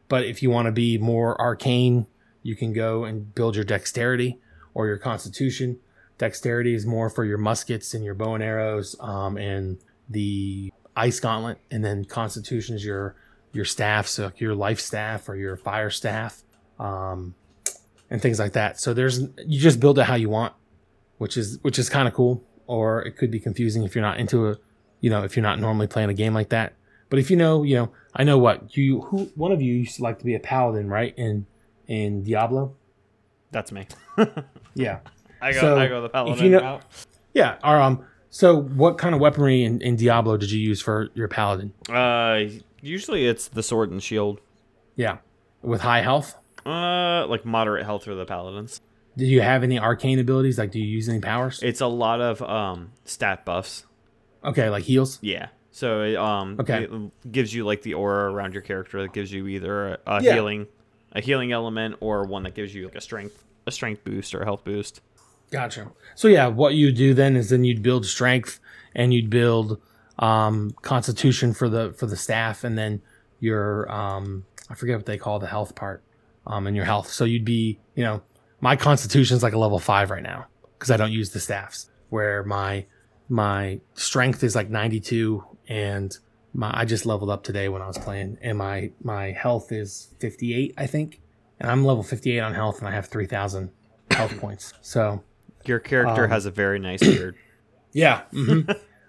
but if you want to be more arcane, you can go and build your dexterity or your constitution. Dexterity is more for your muskets and your bow and arrows, um, and the ice gauntlet, and then constitution is your your staff, so your life staff or your fire staff, um, and things like that. So there's you just build it how you want, which is which is kind of cool, or it could be confusing if you're not into a, you know, if you're not normally playing a game like that. But if you know, you know, I know what you who one of you used to like to be a paladin, right? In in Diablo, That's me. (laughs) yeah. I go. So, I go the paladin you know- route. Yeah, or um, So, what kind of weaponry in, in Diablo did you use for your paladin? Uh, usually it's the sword and shield. Yeah, with high health. Uh, like moderate health for the paladins. Did you have any arcane abilities? Like, do you use any powers? It's a lot of um stat buffs. Okay, like heals. Yeah. So it um Okay. it gives you like the aura around your character that gives you either a, a Yeah. healing, a healing element, or one that gives you like a strength, a strength boost or a health boost. Gotcha. So yeah, what you do then is then you'd build strength and you'd build um, constitution for the for the staff, and then your um, I forget what they call the health part, um, and your health. So you'd be you know my constitution's like a level five right now because I don't use the staffs. Where my my strength is like ninety two, and my I just leveled up today when I was playing, and my my health is fifty eight, I think, and I'm level fifty eight on health, and I have three thousand health points. So Your character Um, has a very nice (clears throat) beard. yeah, (laughs) hmm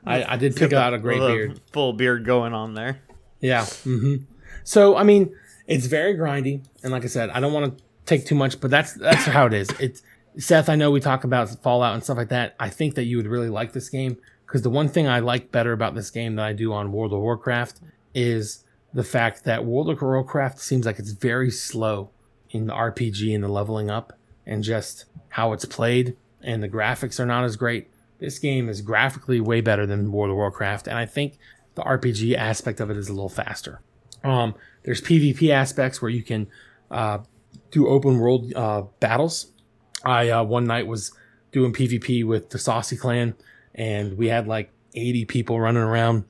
I, I did pick out a great With beard. full beard going on there. Yeah. hmm So I mean, it's very grindy, and like I said, I don't want to take too much, but that's that's how it is. It's Seth. I know we talk about Fallout and stuff like that. I think that you would really like this game because the one thing I like better about this game than I do on World of Warcraft is the fact that World of Warcraft seems like it's very slow in the RPG and the leveling up and just how it's played and the graphics are not as great. This game is graphically way better than World of Warcraft, and I think the RPG aspect of it is a little faster. Um, there's PvP aspects where you can uh, do open world uh, battles. I uh, one night was doing PvP with the Saucy clan, and we had like 80 people running around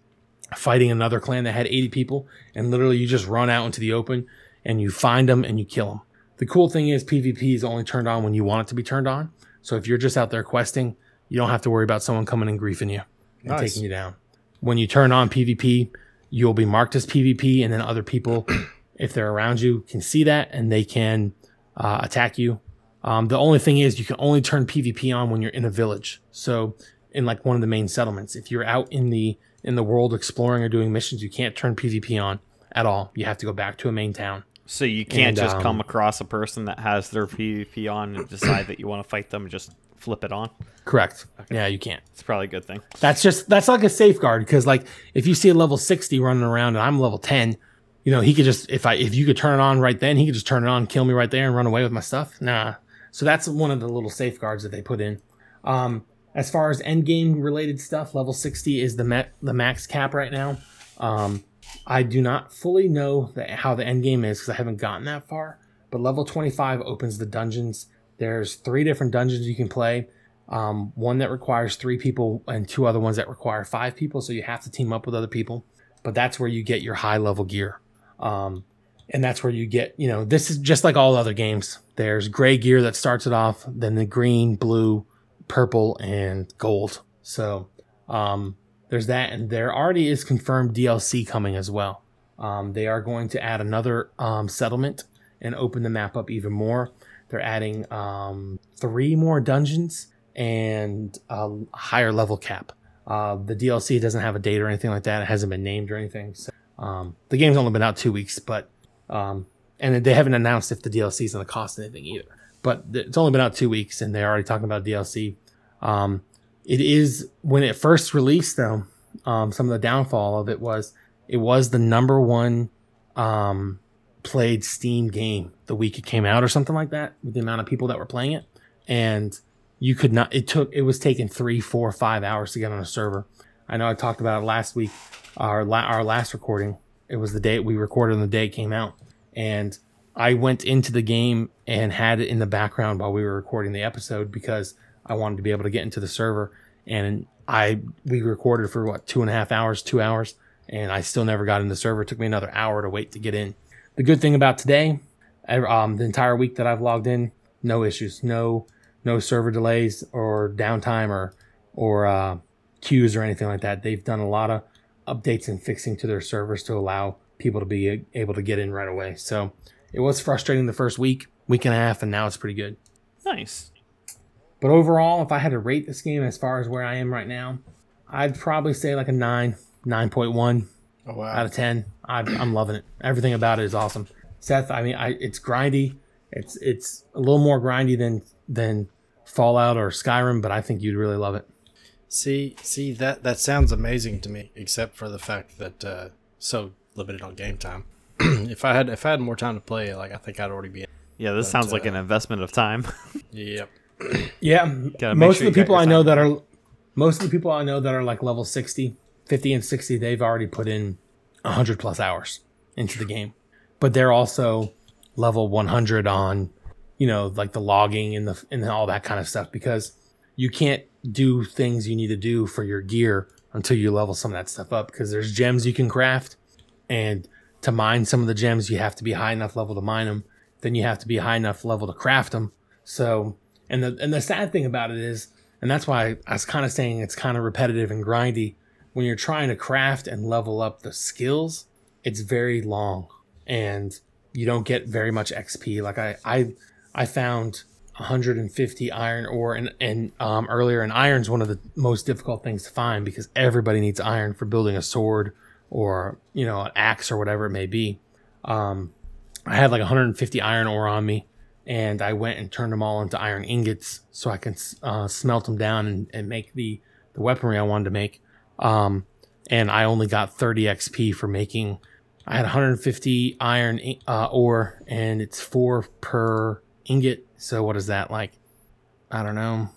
fighting another clan that had 80 people, and literally you just run out into the open and you find them and you kill them. The cool thing is PvP is only turned on when you want it to be turned on. So if you're just out there questing, you don't have to worry about someone coming and griefing you and Nice. taking you down. When you turn on PvP, you'll be marked as PvP, and then other people, (clears throat) if they're around you, can see that and they can uh, attack you. Um, the only thing is, you can only turn PvP on when you're in a village. So, in like one of the main settlements, if you're out in the in the world exploring or doing missions, you can't turn PvP on at all. You have to go back to a main town. So you can't And, just um, come across a person that has their PvP on and decide that you want to fight them and just flip it on. Correct. Yeah, you can't. It's probably a good thing. That's just that's like a safeguard because like if you see a level sixty running around and I'm level ten, you know he could just if I if you could turn it on right then he could just turn it on, kill me right there, and run away with my stuff. Nah. So that's one of the little safeguards that they put in. Um, as far as end game related stuff, level sixty is the ma- the max cap right now. Um, I do not fully know the, how the end game is because I haven't gotten that far. But level twenty five opens the dungeons. There's three different dungeons you can play um, one that requires three people and two other ones that require five people. So you have to team up with other people. But that's where you get your high level gear. Um, and that's where you get, you know, this is just like all other games. There's gray gear that starts it off, then the green, blue, purple, and gold. So um, there's that. And there already is confirmed DLC coming as well. Um, they are going to add another um, settlement and open the map up even more. They're adding um, three more dungeons and a higher level cap. Uh, the DLC doesn't have a date or anything like that. It hasn't been named or anything. So, um, the game's only been out two weeks, but um, and they haven't announced if the DLC is going to cost anything either. But it's only been out two weeks, and they're already talking about DLC. Um, it is when it first released, though. Um, some of the downfall of it was it was the number one um, played Steam game the week it came out, or something like that, with the amount of people that were playing it, and you could not. It took. It was taking three, four, five hours to get on a server. I know I talked about it last week. Our la- our last recording. It was the day we recorded on the day it came out, and I went into the game and had it in the background while we were recording the episode because I wanted to be able to get into the server. And I we recorded for what two and a half hours, two hours, and I still never got in the server. It took me another hour to wait to get in. The good thing about today, um, the entire week that I've logged in, no issues, no no server delays or downtime or or uh, queues or anything like that. They've done a lot of updates and fixing to their servers to allow people to be able to get in right away. So it was frustrating the first week, week and a half, and now it's pretty good. Nice. But overall, if I had to rate this game as far as where I am right now, I'd probably say like a 9, 9.1 Oh out of 10. I, I'm loving it. Everything about it is awesome. Seth, I mean, I, it's grindy. It's it's a little more grindy than than Fallout or Skyrim, but I think you'd really love it. See, see that that sounds amazing to me, except for the fact that uh, so limited on game time. (clears throat) if I had if I had more time to play, like I think I'd already be. Yeah, this But, sounds like uh, an investment of time. (laughs) Yep. (clears throat) Yeah, most sure of the people I know that are most of the people I know that are like level 60, 50 and 60, they've already put in 100 plus hours into the game. But they're also level 100 on, you know, like the logging and the and all that kind of stuff because you can't do things you need to do for your gear until you level some of that stuff up because there's gems you can craft and to mine some of the gems you have to be high enough level to mine them then you have to be high enough level to craft them so and the and the sad thing about it is and that's why I was kind of saying it's kind of repetitive and grindy when you're trying to craft and level up the skills it's very long and you don't get very much xp like i i i found 150 iron ore and and um, earlier and iron's one of the most difficult things to find because everybody needs iron for building a sword or you know an axe or whatever it may be. Um, i had like 150 iron ore on me and i went and turned them all into iron ingots so i can uh, smelt them down and, and make the the weaponry i wanted to make. Um, and i only got 30 xp for making i had 150 iron uh, ore and it's four per ingot. So what is that like i don't know.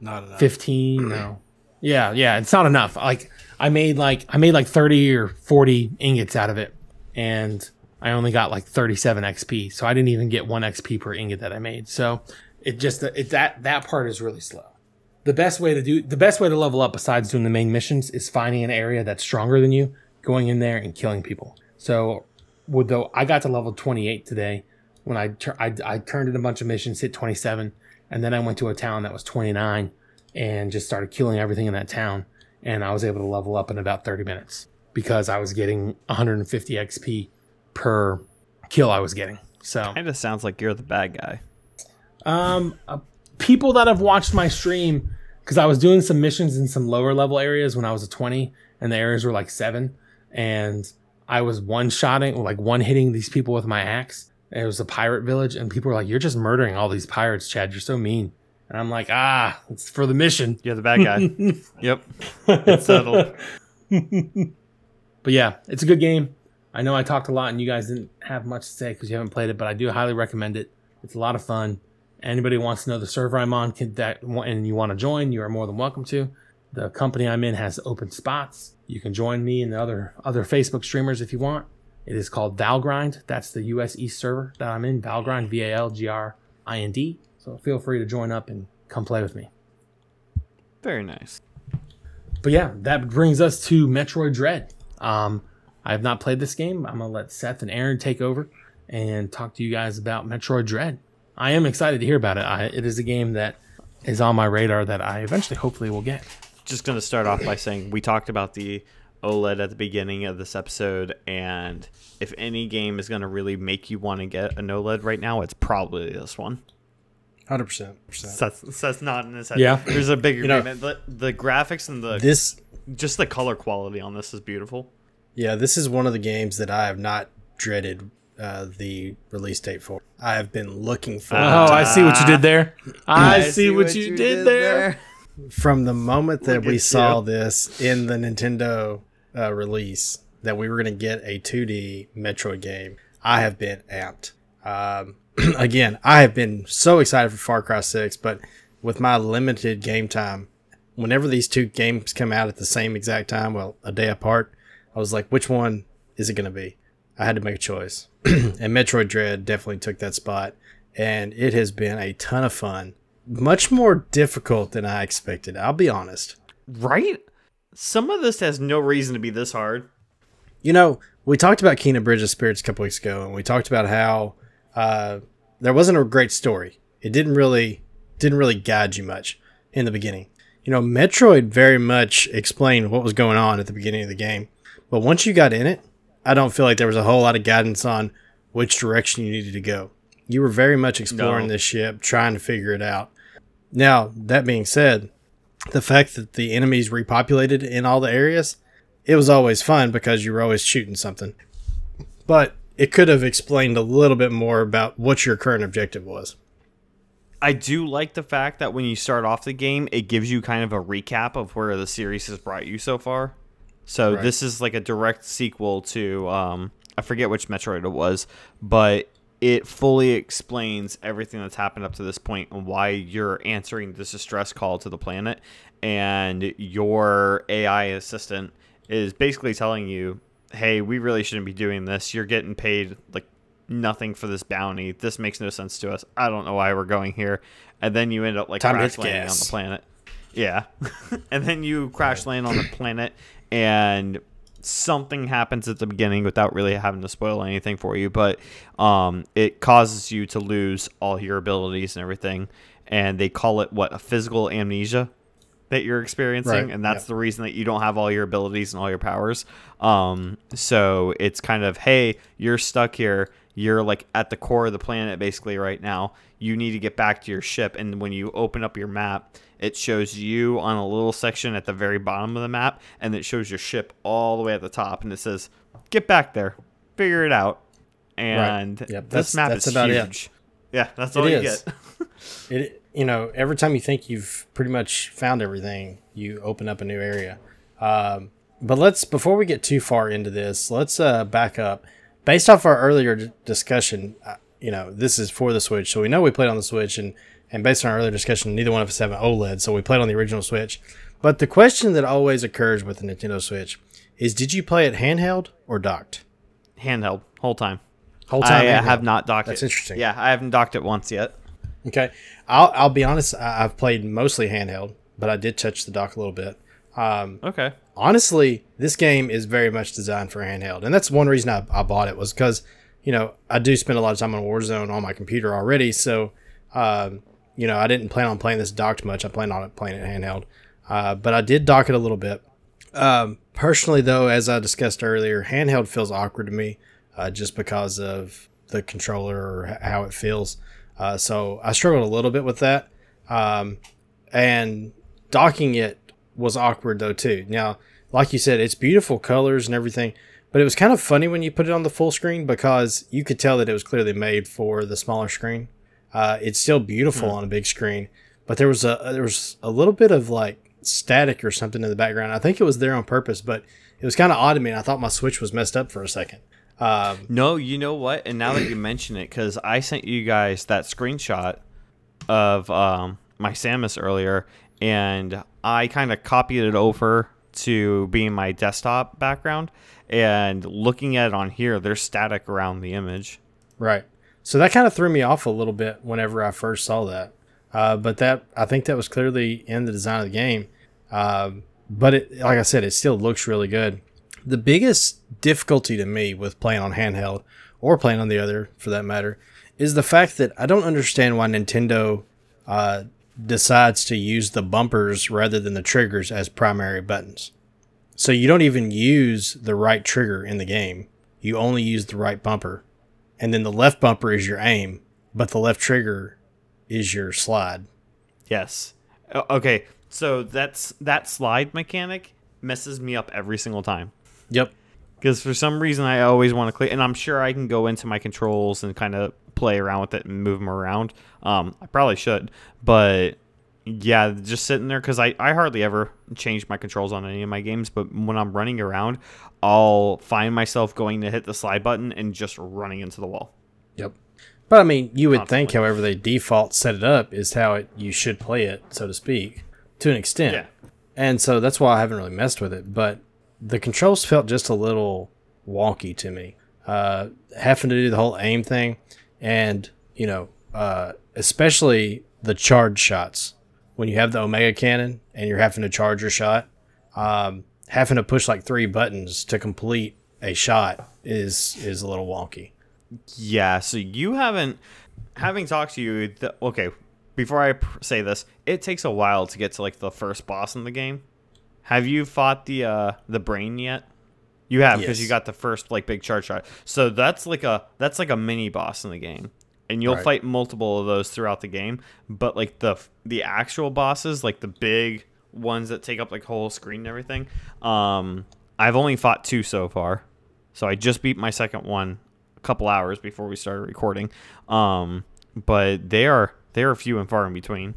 Not enough. 15 no. (clears throat) Yeah yeah it's not enough. Like i made like i made like 30 or 40 ingots out of it. And i only got like 37 xp so i didn't even get 1 xp per ingot that i made. So it just it that that part is really slow. The best way to do the best way to level up besides doing the main missions is finding an area that's stronger than you going in there and killing people. So though i got to level 28 today when I, tur- I I turned in a bunch of missions hit 27 and then i went to a town that was 29 and just started killing everything in that town. And i was able to level up in about 30 minutes because i was getting 150 xp per kill i was getting so kind of sounds like you're the bad guy. um, uh, people that have watched my stream, because I was doing some missions in some lower level areas when I was a 20, and the areas were like seven, and I was one shotting, like one hitting these people with my axe. It was a pirate village, and people were like, You're just murdering all these pirates, Chad. You're so mean. And I'm like, Ah, it's for the mission. You're the bad guy. (laughs) yep. It's settled. (laughs) But yeah, it's a good game. I know I talked a lot and you guys didn't have much to say because you haven't played it, but I do highly recommend it. It's a lot of fun. Anybody who wants to know the server I'm on can, that and you want to join, you are more than welcome to. The company I'm in has open spots. You can join me and the other other Facebook streamers if you want. It is called Valgrind. That's the US East server that I'm in. Valgrind, V A L G R I N D. So feel free to join up and come play with me. Very nice. But yeah, that brings us to Metroid Dread. Um, I have not played this game. I'm gonna let Seth and Aaron take over and talk to you guys about Metroid Dread. I am excited to hear about it. I, it is a game that is on my radar that I eventually, hopefully, will get. Just going to start off by saying we talked about the OLED at the beginning of this episode, and if any game is going to really make you want to get an OLED right now, it's probably this one. Hundred percent. That's Seth's nodding his head. Yeah. There's a big know- agreement. The, the graphics and the This, just the color quality on this is beautiful. Yeah, this is one of the games that I have not dreaded uh, the release date for. I have been looking for. Oh, I see what you did there. I, see, what, you, did, there. from the moment that we at saw you. this in the Nintendo uh, release that we were going to get a 2D Metroid game, I have been amped. Um, (clears throat) again, I have been so excited for Far Cry 6, but with my limited game time, whenever these two games come out at the same exact time, well, a day apart, I was like, which one is it going to be? I had to make a choice. (clears throat) and Metroid Dread definitely took that spot. And it has been a ton of fun. Much more difficult than I expected, I'll be honest. Right? Some of this has no reason to be this hard. You know, we talked about Kingdom Bridge of Spirits a couple weeks ago, and we talked about how uh, there wasn't a great story. It didn't really didn't really guide you much in the beginning. You know, Metroid very much explained what was going on at the beginning of the game, but once you got in it, I don't feel like there was a whole lot of guidance on which direction you needed to go. You were very much exploring No. this ship, trying to figure it out. Now, that being said, the fact that the enemies repopulated in all the areas, it was always fun because you were always shooting something. But it could have explained a little bit more about what your current objective was. I do like the fact that when you start off the game, it gives you kind of a recap of where the series has brought you so far. So Right. this is like a direct sequel to um, I forget which Metroid it was, but it fully explains everything that's happened up to this point and why you're answering this distress call to the planet, and your AI assistant is basically telling you, "Hey, we really shouldn't be doing this. You're getting paid like nothing for this bounty. This makes no sense to us. I don't know why we're going here." And then you end up like Time crash landing on the planet. Yeah. (laughs) and then you crash land on the planet and something happens at the beginning without really having to spoil anything for you, but um, it causes you to lose all your abilities and everything. And they call it what a physical amnesia that you're experiencing, Right, and that's yeah. the reason that you don't have all your abilities and all your powers. Um, so it's kind of hey, you're stuck here. You're like at the core of the planet basically right now. You need to get back to your ship, and when you open up your map, it shows you on a little section at the very bottom of the map, and it shows your ship all the way at the top, and it says, "Get back there, figure it out." And Yep, this that's- map that's is about it. huge. Yeah, that's It all you is. get. (laughs) It you know every time you think you've pretty much found everything, you open up a new area. Um, but let's before we get too far into this, let's uh, back up. Based off our earlier d- discussion, uh, you know this is for the Switch, so we know we played on the Switch, and and based on our earlier discussion, neither one of us have an OLED, so we played on the original Switch. But the question that always occurs with the Nintendo Switch is, did you play it handheld or docked? Handheld whole time. Whole time. uh, handheld. have not docked it. That's it. interesting. Yeah, I haven't docked it once yet. Okay, I'll I'll be honest. I, I've played mostly handheld, but I did touch the dock a little bit. Um, Okay. honestly, this game is very much designed for handheld, and that's one reason I, I bought it was because you know I do spend a lot of time on Warzone on my computer already, so um, you know I didn't plan on playing this docked much. I planned on playing it handheld, uh, but I did dock it a little bit. Um, personally, though, as I discussed earlier, handheld feels awkward to me, uh, just because of the controller or how it feels. Uh, so I struggled a little bit with that. Um, and docking it was awkward though too. Now, like you said, it's beautiful colors and everything, but it was kind of funny when you put it on the full screen because you could tell that it was clearly made for the smaller screen. Uh, it's still beautiful on a big screen, but there was a there was a little bit of like static or something in the background. I think it was there on purpose, but it was kind of odd to me. And I thought my Switch was messed up for a second. Um, No, you know what? And now that you (clears throat) mention it, because I sent you guys that screenshot of um, my Samus earlier, and I kind of copied it over to being my desktop background. And looking at it on here, there's static around the image. Right. So that kind of threw me off a little bit whenever I first saw that. Uh, but that I think that was clearly in the design of the game. Um, but it, like I said, it still looks really good. The biggest difficulty to me with playing on handheld or playing on the other, for that matter, is the fact that I don't understand why Nintendo uh, decides to use the bumpers rather than the triggers as primary buttons. So you don't even use the right trigger in the game. You only use the right bumper and then the left bumper is your aim, but the left trigger is your slide. Yes. Okay, so that's that slide mechanic messes me up every single time. Yep. because for some reason I always want to click, and I'm sure I can go into my controls and kind of play around with it and move them around. Um, I probably should, but yeah, just sitting there because I, I hardly ever change my controls on any of my games. But when I'm running around, I'll find myself going to hit the slide button and just running into the wall. Yep. But I mean, you would think, however they default set it up is how it you should play it, so to speak, to an extent. Yeah. And so that's why I haven't really messed with it. But the controls felt just a little wonky to me. Uh, having to do the whole aim thing, and you know, uh, especially the charge shots when you have the Omega cannon and you're having to charge your shot. Um, having to push like three buttons to complete a shot is is a little wonky. Yeah, so you haven't, having talked to you, th- okay, before I pr- say this, it takes a while to get to like the first boss in the game. Have you fought the uh the brain yet? You have because Yes. you got the first like big charge shot. So that's like a that's like a mini boss in the game. And you'll Right. fight multiple of those throughout the game, but like the the actual bosses, like the big ones that take up like whole screen and everything, um I've only fought two so far. So I just beat my second one a couple hours before we started recording. Um, but they are they are few and far in between.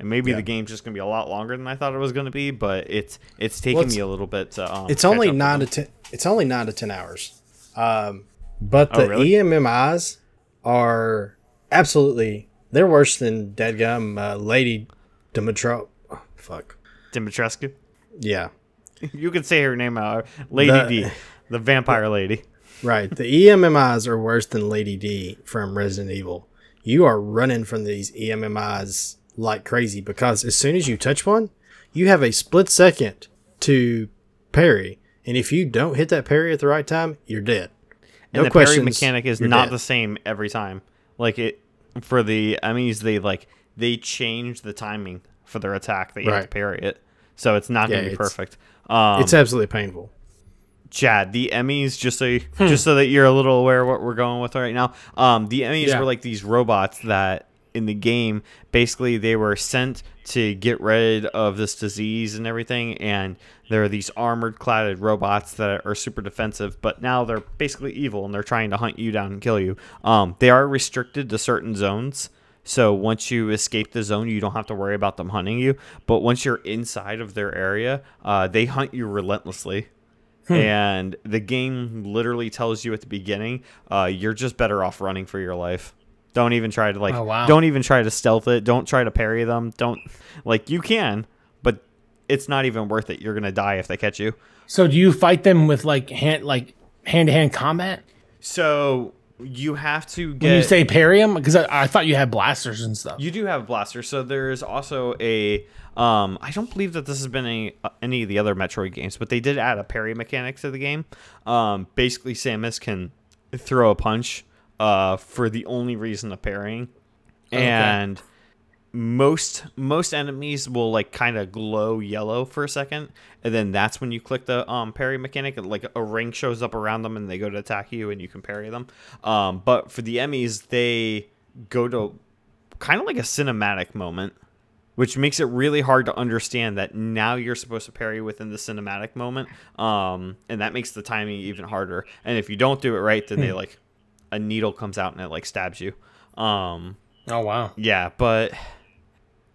And maybe Yeah. the game's just gonna be a lot longer than I thought it was gonna be, but it's it's taking Well, it's- me a little bit to. Um, It's only nine to ten. It's only nine to ten hours. Um, but Oh, the really? EMMIs are absolutely they're worse than Deadgum uh, Lady Dimitro. oh, fuck. Dimitrescu. Yeah, (laughs) You can say her name out, Lady The- D, the vampire lady. right. The EMMIs are worse than Lady D from Resident Evil. You are running from these EMMIs like crazy because as soon as you touch one, you have a split second to parry, and if you don't hit that parry at the right time, you're dead. And No the parry mechanic is you're not dead. the same every time. Like it for the EMMIs, they like they change the timing for their attack that you have to Right. parry it, so it's not Yeah, gonna be perfect. Um, It's absolutely painful. Chad, the EMMIs, just so Hmm. just so that you're a little aware of what we're going with right now. Um, the EMMIs Yeah. were like these robots that in the game, basically they were sent to get rid of this disease and everything, and there are these armored cladded robots that are super defensive, but now they're basically evil and they're trying to hunt you down and kill you. Um, they are restricted to certain zones. So once you escape the zone, you don't have to worry about them hunting you. But once you're inside of their area, uh, they hunt you relentlessly and the game literally tells you at the beginning uh, you're just better off running for your life don't even try to like Oh, wow. don't even try to stealth it don't try to parry them don't like you can but it's not even worth it you're gonna die if they catch you So do you fight them with like hand like hand to hand combat? so you have to get When you say parry them, because I, I thought you had blasters and stuff. You do have blasters. So there's also a. Um, I don't believe that this has been any any of the other Metroid games, but they did add a parry mechanic to the game. Um, basically, Samus can throw a punch uh, for the only reason of parrying, and most most enemies will like kind of glow yellow for a second, and then that's when you click the um, parry mechanic, and like a ring shows up around them, and they go to attack you, and you can parry them. Um, but for the EMMIs, they go to kind of like a cinematic moment, which makes it really hard to understand that now you're supposed to parry within the cinematic moment, um, and that makes the timing even harder. And if you don't do it right, then they like a needle comes out and it like stabs you. Um, oh wow. yeah, but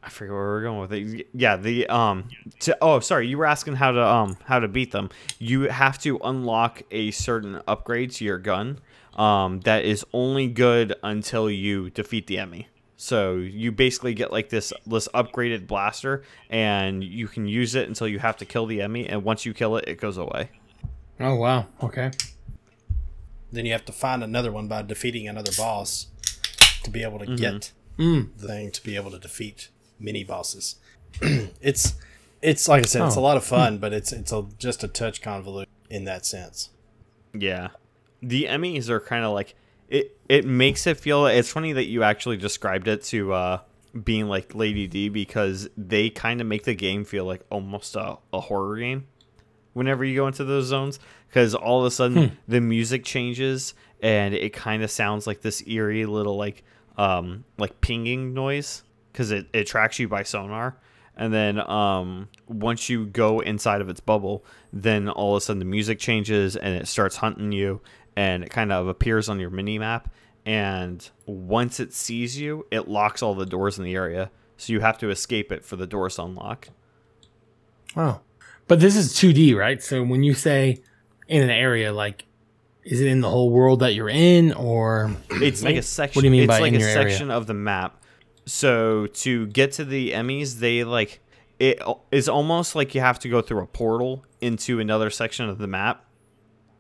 I forget where we're going with it. Yeah, the um to oh sorry, you were asking how to um how to beat them. You have to unlock a certain upgrade to your gun um that is only good until you defeat the enemy. So you basically get like this this upgraded blaster and you can use it until you have to kill the enemy and once you kill it it goes away. Oh wow. Okay. Then you have to find another one by defeating another boss to be able to get Mm. the thing to be able to defeat mini bosses. (clears throat) it's it's like I said, it's a Oh. lot of fun, but it's it's a, just a touch convoluted in that sense. Yeah. The EMMIs are kind of like it it makes it feel it's funny that you actually described it to uh being like Lady D because they kind of make the game feel like almost a, a horror game whenever you go into those zones because all of a sudden the music changes and it kind of sounds like this eerie little like um like pinging noise because it, it tracks you by sonar. And then um once you go inside of its bubble then all of a sudden the music changes and it starts hunting you and it kind of appears on your mini map. And once it sees you it locks all the doors in the area. So you have to escape it for the doors to unlock. Oh, but this is 2D, right? So when you say in an area, like, is it in the whole world that you're in, or It's like a section. What do you mean it's by like in a your area? section of the map. So to get to the EMMIs, they like it is almost like you have to go through a portal into another section of the map.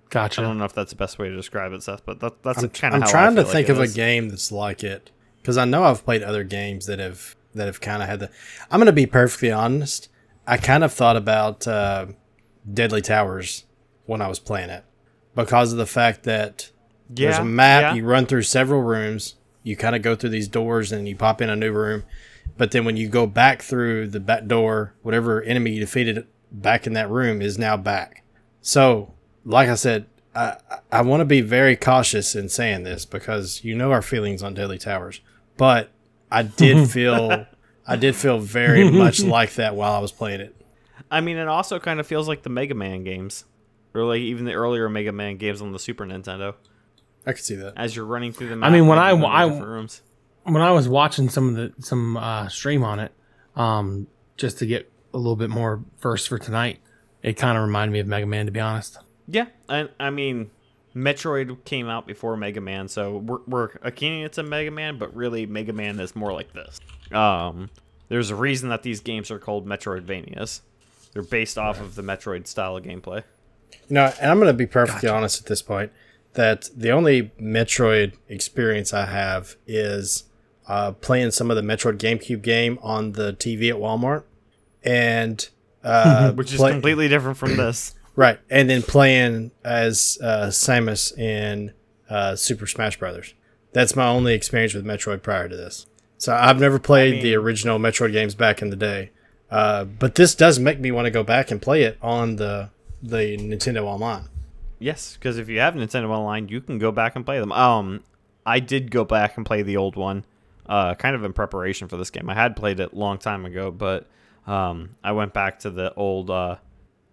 Gotcha. I don't know if that's the best way to describe it, Seth, but that, that's I'm, kind of I'm how trying I to think like of it a game that's like it because I know I've played other games that have that have kind of had the. I'm going to be perfectly honest. I kind of thought about uh, Deadly Towers when I was playing it because of the fact that there's a map. yeah. You run through several rooms. You kind of go through these doors and you pop in a new room. But then when you go back through the back door, whatever enemy you defeated back in that room is now back. So, like I said, I, I- I want to be very cautious in saying this because you know our feelings on Deadly Towers. But I did (laughs) feel, I did feel very (laughs) much like that while I was playing it. I mean, it also kind of feels like the Mega Man games, or like even the earlier Mega Man games on the Super Nintendo. I could see that. As you're running through the map, mean, when I- you I- rooms. when I was watching some of the some uh, stream on it, um, just to get a little bit more versed for tonight, it kind of reminded me of Mega Man, to be honest. Yeah, I, I mean, Metroid came out before Mega Man, so we're, we're akin it to Mega Man, but really Mega Man is more like this. Um, there's a reason that these games are called Metroidvanias. They're based off of the Metroid style of gameplay. You know, and I'm going to be perfectly honest at this point that the only Metroid experience I have is uh, playing some of the Metroid GameCube game on the TV at Walmart, and uh, (laughs) Which is play- completely different from this. (clears throat) right, and then playing as uh, Samus in uh, Super Smash Brothers. That's my only experience with Metroid prior to this. So I've never played the mean- original Metroid games back in the day, uh, but this does make me want to go back and play it on the the Nintendo Online. Yes, because if you have Nintendo Online, you can go back and play them. Um, I did go back and play the old one, uh, kind of in preparation for this game. I had played it a long time ago, but um, I went back to the old uh,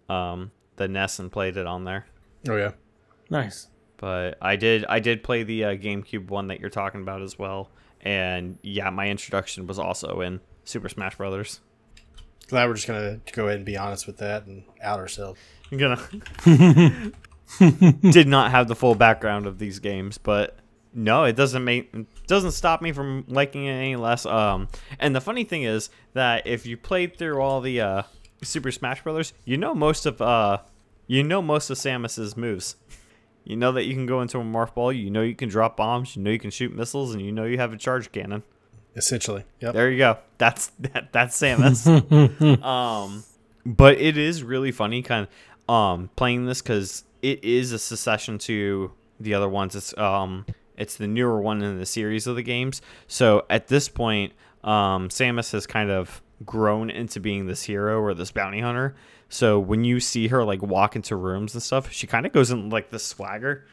um, the NES and played it on there. Oh yeah. Nice. But I did I did play the uh, GameCube one that you're talking about as well, and yeah, my introduction was also in Super Smash Brothers. Glad we're just gonna go ahead and be honest with that and out ourselves. I'm gonna (laughs) (laughs) did not have the full background of these games, but no, it doesn't make it doesn't stop me from liking it any less. Um, and the funny thing is that if you played through all the uh, Super Smash Brothers, you know most of uh, you know most of Samus's moves. You know that you can go into a morph ball. You know you can drop bombs. You know you can shoot missiles, and you know you have a charge cannon. Essentially. Yep. There you go. That's (laughs) that, that's Samus. um, but it is really funny, kind of um playing this because it is a succession to the other ones. It's um it's the newer one in the series of the games. So at this point, um, Samus has kind of grown into being this hero or this bounty hunter. So when you see her like walk into rooms and stuff, she kind of goes in like this swagger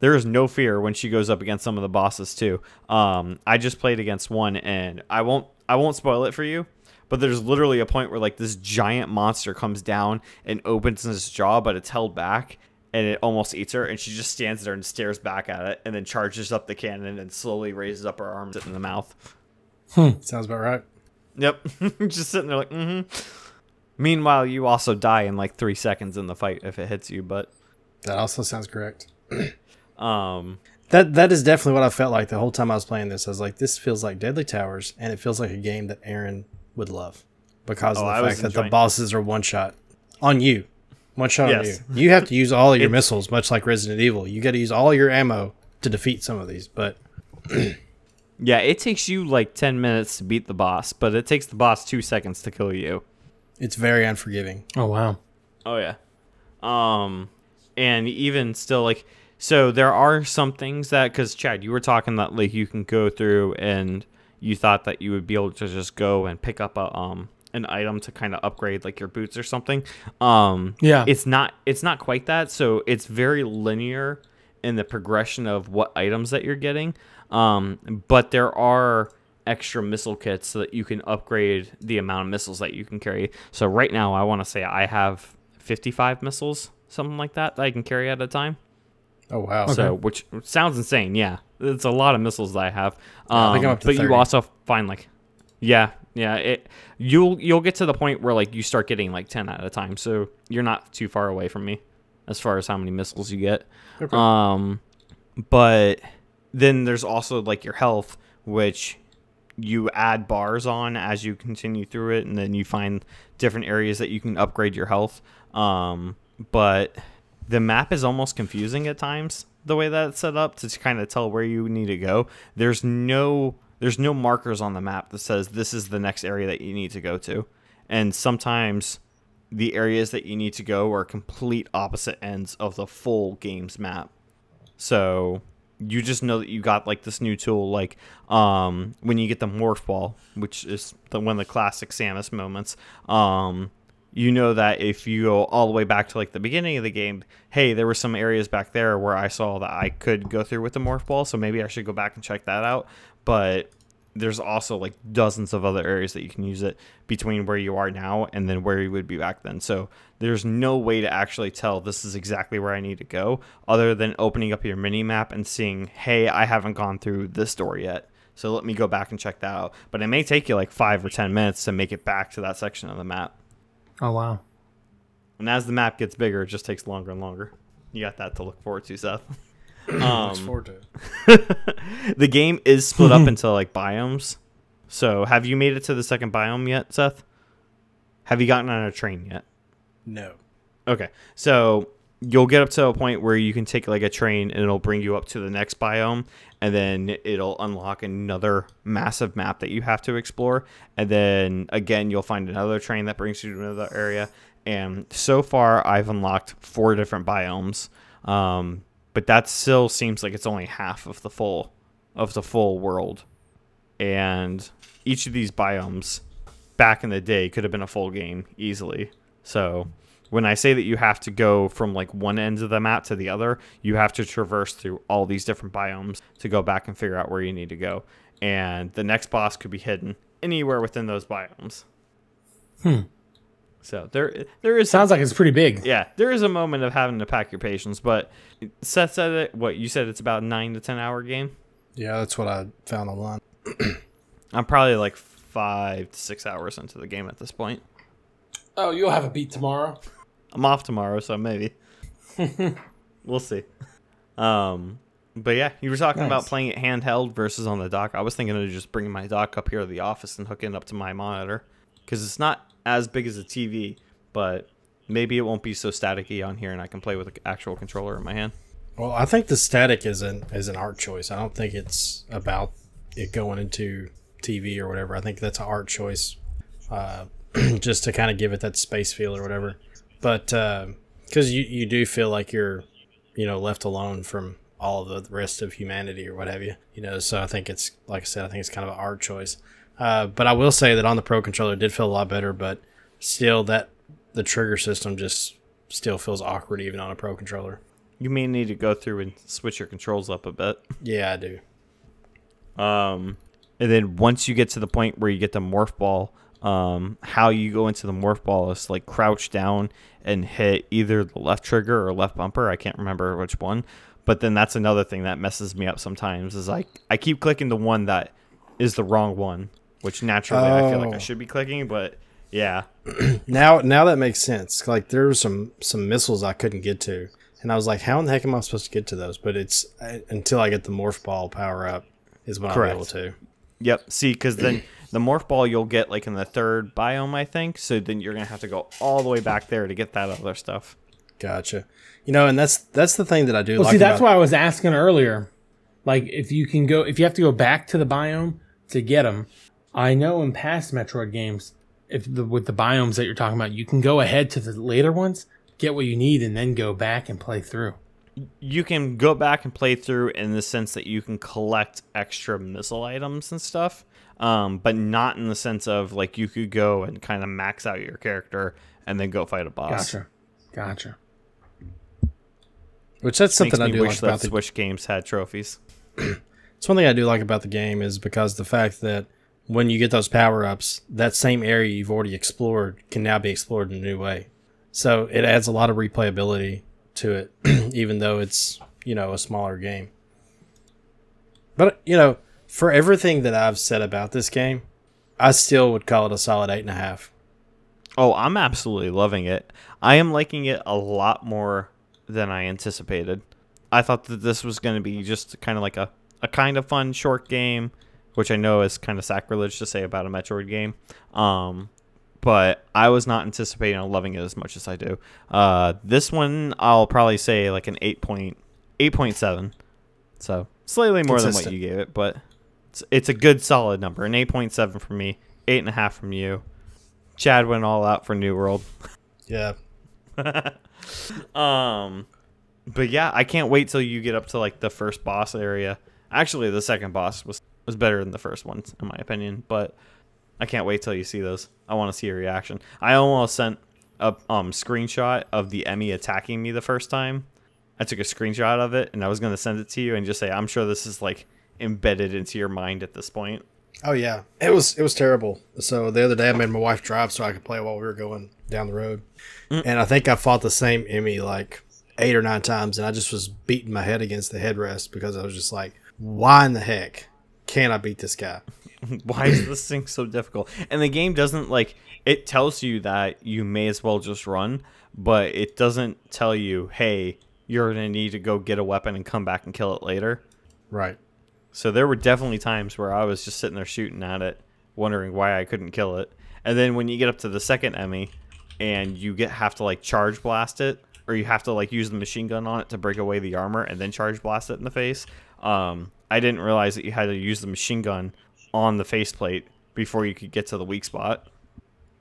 there is no fear when she goes up against some of the bosses too. Um, I just played against one, and I won't I won't spoil it for you, but there's literally a point where like this giant monster comes down and opens its jaw, but it's held back, and it almost eats her, and she just stands there and stares back at it, and then charges up the cannon and slowly raises up her arms in the mouth. Sounds about right. Yep, (laughs) just sitting there like mm-hmm. Meanwhile, you also die in like three seconds in the fight if it hits you, but That also sounds correct. (clears throat) um, That that is definitely what I felt like the whole time I was playing this. I was like, this feels like Deadly Towers, and it feels like a game that Aaron would love because Oh, of the was fact that the bosses are one shot on you, one shot Yes. on you. You have to use all of (laughs) your It's- missiles, much like Resident Evil. You got to use all your ammo to defeat some of these. But (clears throat) Yeah, it takes you like 10 minutes to beat the boss, but it takes the boss 2 seconds to kill you. it's very unforgiving. Oh wow. Oh yeah. Um and even still like so there are some things that cuz Chad, you were talking that like you can go through and you thought that you would be able to just go and pick up a um an item to kind of upgrade like your boots or something. Um Yeah. it's not it's not quite that, so it's very linear in the progression of what items that you're getting. Um but there are extra missile kits so that you can upgrade the amount of missiles that you can carry. So right now I want to say I have 55 missiles, something like that that I can carry at a time. Oh wow! So which sounds insane, yeah. It's a lot of missiles that I have. Um, I think I'm up to but 30. you also find like yeah, yeah, it you'll you'll get to the point where like you start getting like 10 at a time. So you're not too far away from me as far as how many missiles you get. Okay. Um but then there's also like your health which you add bars on as you continue through it and then you find different areas that you can upgrade your health um, but the map is almost confusing at times the way that it's set up to kind of tell where you need to go there's no there's no markers on the map that says this is the next area that you need to go to and sometimes the areas that you need to go are complete opposite ends of the full game's map so you just know that you got like this new tool, like um, when you get the morph ball, which is the, one of the classic Samus moments. Um, you know that if you go all the way back to like the beginning of the game, hey, there were some areas back there where I saw that I could go through with the morph ball, so maybe I should go back and check that out. But there's also like dozens of other areas that you can use it between where you are now and then where you would be back then. So there's no way to actually tell this is exactly where I need to go other than opening up your mini map and seeing, hey, I haven't gone through this door yet. So let me go back and check that out. But it may take you like five or ten minutes to make it back to that section of the map. Oh wow. And as the map gets bigger, it just takes longer and longer. You got that to look forward to, Seth. (laughs) Um, forward to (laughs) the game is split up into like biomes. So have you made it to the second biome yet, Seth? Have you gotten on a train yet? No. Okay. So you'll get up to a point where you can take like a train and it'll bring you up to the next biome and then it'll unlock another massive map that you have to explore. And then again you'll find another train that brings you to another area. And so far I've unlocked four different biomes. Um, but that still seems like it's only half of the full of the full world. And each of these biomes back in the day could have been a full game easily. So when I say that you have to go from like one end of the map to the other, you have to traverse through all these different biomes to go back and figure out where you need to go. And the next boss could be hidden anywhere within those biomes. Hmm. So there, there is Sounds like it's pretty big. yeah, there is a moment of having to pack your patience. But Seth said it. What you said? It's about nine to ten hour game. Yeah, that's what I found online. (clears throat) I'm probably like five to six hours into the game at this point. Oh, you'll have a beat tomorrow. I'm off tomorrow, so maybe. (laughs) we'll see. Um, but yeah, you were talking about playing it handheld versus on the dock. I was thinking of just bringing my dock up here to the office and hooking it up to my monitor because it's not as big as a TV, but maybe it won't be so staticky on here, and I can play with an actual controller in my hand. Well, I think the static is an is an art choice. I don't think it's about it going into TV or whatever. I think that's an art choice, uh, (clears throat) just to kind of give it that space feel or whatever. But because you you do feel like you're, you know, left alone from all of the rest of humanity or what have you. You know, so I think it's like I said, I think it's kind of an art choice. Uh, but I will say that on the Pro controller, it did feel a lot better. But still, that the trigger system just still feels awkward even on a Pro controller. You may need to go through and switch your controls up a bit. Yeah, I do. Um, and then once you get to the point where you get the morph ball, um, how you go into the morph ball is like crouch down and hit either the left trigger or left bumper. I can't remember which one. But then that's another thing that messes me up sometimes is like I keep clicking the one that is the wrong one, which naturally I feel like I Oh. should be clicking, but yeah. (clears throat) Now, now that makes sense. Like there were some some missiles I couldn't get to, and I was like, "How in the heck am I supposed to get to those?" But it's I, until I get the morph ball power up is when Correct. be able to. Yep. See, because then (clears throat) the morph ball you'll get like in the third biome, I think. So then you're gonna have to go all the way back there to get that other stuff. Gotcha. You know, and that's that's the thing that I do Well, like. see, that's about- why I was asking earlier. Like, if you can go, if you have to go back to the biome to get them, I know in past Metroid games, if the with the biomes that you're talking about, you can go ahead to the later ones, get what you need, and then go back and play through. you can go back and play through in the sense that you can collect extra missile items and stuff, um, but not in the sense of like you could go and kind of max out your character and then go fight a boss. Gotcha, gotcha. which that's Makes something I do wish like that about the. Switch games had trophies. It's one thing I do like about the game is because the fact that when you get those power ups, that same area you've already explored can now be explored in a new way. So it adds a lot of replayability to it, (clears throat) even though it's you know a smaller game. But you know, for everything that I've said about this game, I still would call it a solid eight and a half. Oh, I'm absolutely loving it. I am liking it a lot more than I anticipated. I thought that this was going to be just kind of like a, a kind of fun short game, which I know is kind of sacrilege to say about a Metroid game. Um, but I was not anticipating loving it as much as I do. Uh, this one, I'll probably say like an 8.8.7. So slightly more than what you gave it, but it's, it's a good solid number. An 8.7 from me, 8.5 from you. Chad went all out for New World. Yeah, (laughs) Um, but yeah, I can't wait till you get up to like the first boss area. Actually, the second boss was was better than the first one, in my opinion. But I can't wait till you see those. I want to see your reaction. I almost sent a um screenshot of the EMMI attacking me the first time. I took a screenshot of it and I was gonna send it to you and just say, I'm sure this is like embedded into your mind at this point. Oh yeah, it was it was terrible. So the other day I made my wife drive so I could play while we were going down the road, mm. and I think I fought the same EMMI like eight or nine times, and I just was beating my head against the headrest because I was just like, why in the heck can I beat this guy? (laughs) Why is this thing so difficult? And the game doesn't like it tells you that you may as well just run, but it doesn't tell you, hey, you're gonna need to go get a weapon and come back and kill it later. Right. So there were definitely times where I was just sitting there shooting at it, wondering why I couldn't kill it. And then when you get up to the second EMMI and you get have to like charge blast it, or you have to like use the machine gun on it to break away the armor and then charge blast it in the face. Um, I didn't realize that you had to use the machine gun on the faceplate before you could get to the weak spot.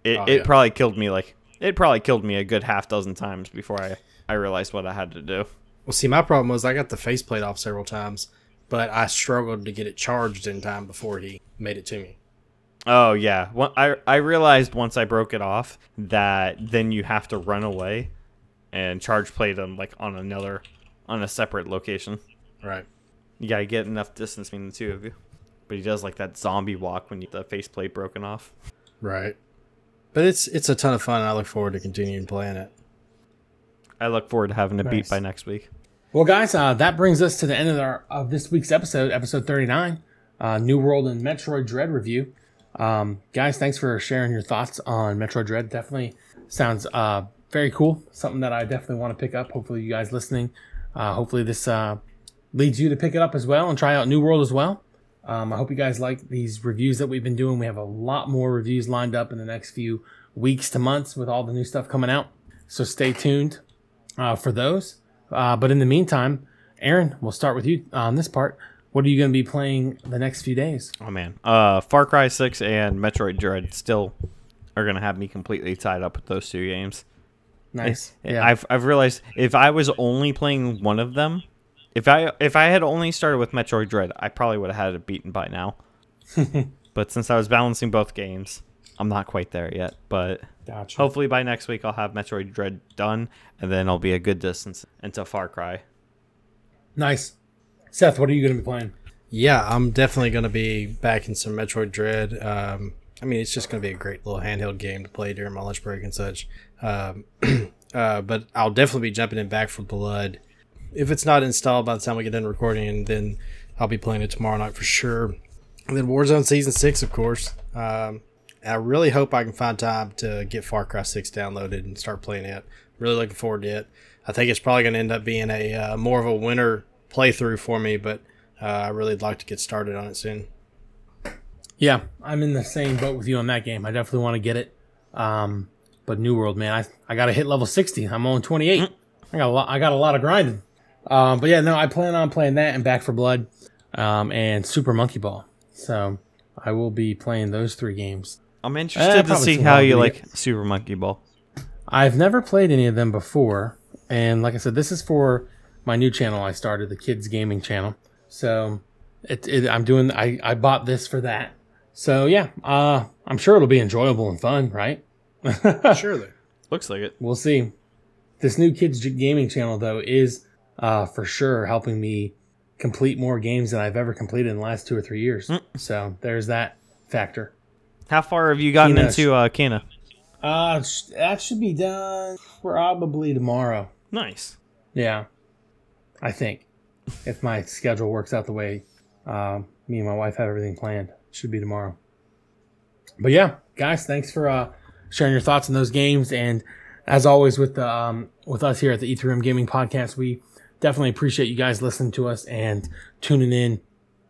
It, Oh, it yeah. probably killed me like it probably killed me a good half dozen times before I I realized what I had to do. Well, see, my problem was I got the faceplate off several times, but I struggled to get it charged in time before he made it to me. Oh yeah, well, I I realized once I broke it off that then you have to run away and charge play them like on another on a separate location. Right. You gotta get enough distance between the two of you. But he does like that zombie walk when you the faceplate broken off. Right. But it's it's a ton of fun. and I look forward to continuing playing it. I look forward to having a beat by next week. Well, guys, uh, that brings us to the end of our of this week's episode, episode thirty nine, uh, New World and Metroid Dread review. Um, guys, thanks for sharing your thoughts on Metroid Dread. Definitely sounds uh, very cool. Something that I definitely want to pick up. Hopefully, you guys listening, uh, hopefully this uh, leads you to pick it up as well and try out New World as well. Um, I hope you guys like these reviews that we've been doing. We have a lot more reviews lined up in the next few weeks to months with all the new stuff coming out. So stay tuned uh, for those. Uh, but in the meantime, Aaron, we'll start with you on this part. What are you going to be playing the next few days? Oh man, uh, Far Cry Six and Metroid Dread still are gonna have me completely tied up with those two games. Nice. (laughs) Yeah. I've I've realized if I was only playing one of them, if I if I had only started with Metroid Dread, I probably would have had it beaten by now. (laughs) but since I was balancing both games, I'm not quite there yet. But gotcha. hopefully by next week I'll have Metroid Dread done, and then I'll be a good distance into Far Cry. Nice. Seth, what are you going to be playing? Yeah, I'm definitely going to be back in some Metroid Dread. Um, I mean, it's just going to be a great little handheld game to play during my lunch break and such. Um, (clears throat) uh, but I'll definitely be jumping in Back 4 Blood. If it's not installed by the time we get done recording, then I'll be playing it tomorrow night for sure. And then Warzone Season 6, of course. Um, I really hope I can find time to get Far Cry 6 downloaded and start playing it. Really looking forward to it. I think it's probably going to end up being a uh, more of a winter playthrough for me, but uh, I really would like to get started on it soon. Yeah, I'm in the same boat with you on that game. I definitely want to get it. Um, but New World, man, I I got to hit level 60. I'm on 28. I got a lot. I got a lot of grinding. Um, but yeah, no, I plan on playing that and Back 4 Blood, um, and Super Monkey Ball. So I will be playing those three games. I'm Eh, interested to see how you Duty. like Super Monkey Ball. I've never played any of them before, and like I said, this is for my new channel I started, the Kids Gaming channel. So it, it I'm doing. I I bought this for that. So yeah, uh, I'm sure it'll be enjoyable and fun, right? (laughs) Surely. Looks like it. We'll see. This new Kids Gaming channel though is uh, for sure helping me complete more games than I've ever completed in the last two or three years. So there's that factor. How far have you gotten Kena. into uh, Kena? Uh, that should be done probably tomorrow. Nice. Yeah, I think if my schedule works out the way um, me and my wife have everything planned, it should be tomorrow. But yeah, guys, thanks for uh, sharing your thoughts on those games. And as always, with the, um, with us here at the E3M Gaming Podcast, we definitely appreciate you guys listening to us and tuning in.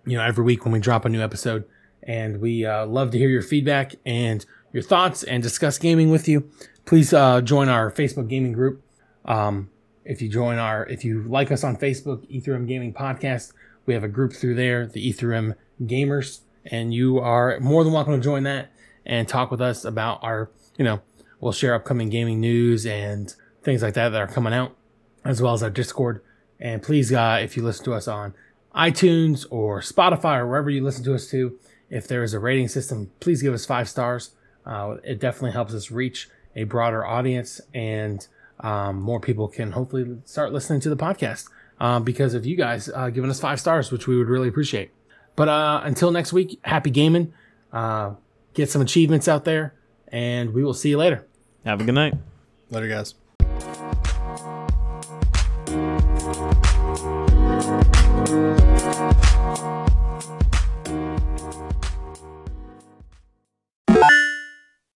You know, every week when we drop a new episode, and we uh, love to hear your feedback and your thoughts and discuss gaming with you. Please uh, join our Facebook gaming group. Um, if you join our, if you like us on Facebook, E3M Gaming Podcast, we have a group through there, the E3M Gamers, and you are more than welcome to join that and talk with us about our, you know, we'll share upcoming gaming news and things like that that are coming out, as well as our Discord. And please, uh, if you listen to us on iTunes or Spotify or wherever you listen to us to, if there is a rating system, please give us five stars. Uh, it definitely helps us reach a broader audience and um, more people can hopefully start listening to the podcast um, because of you guys uh, giving us five stars, which we would really appreciate. But uh, until next week, happy gaming. Uh, get some achievements out there, and we will see you later. Have a good night. Later, guys.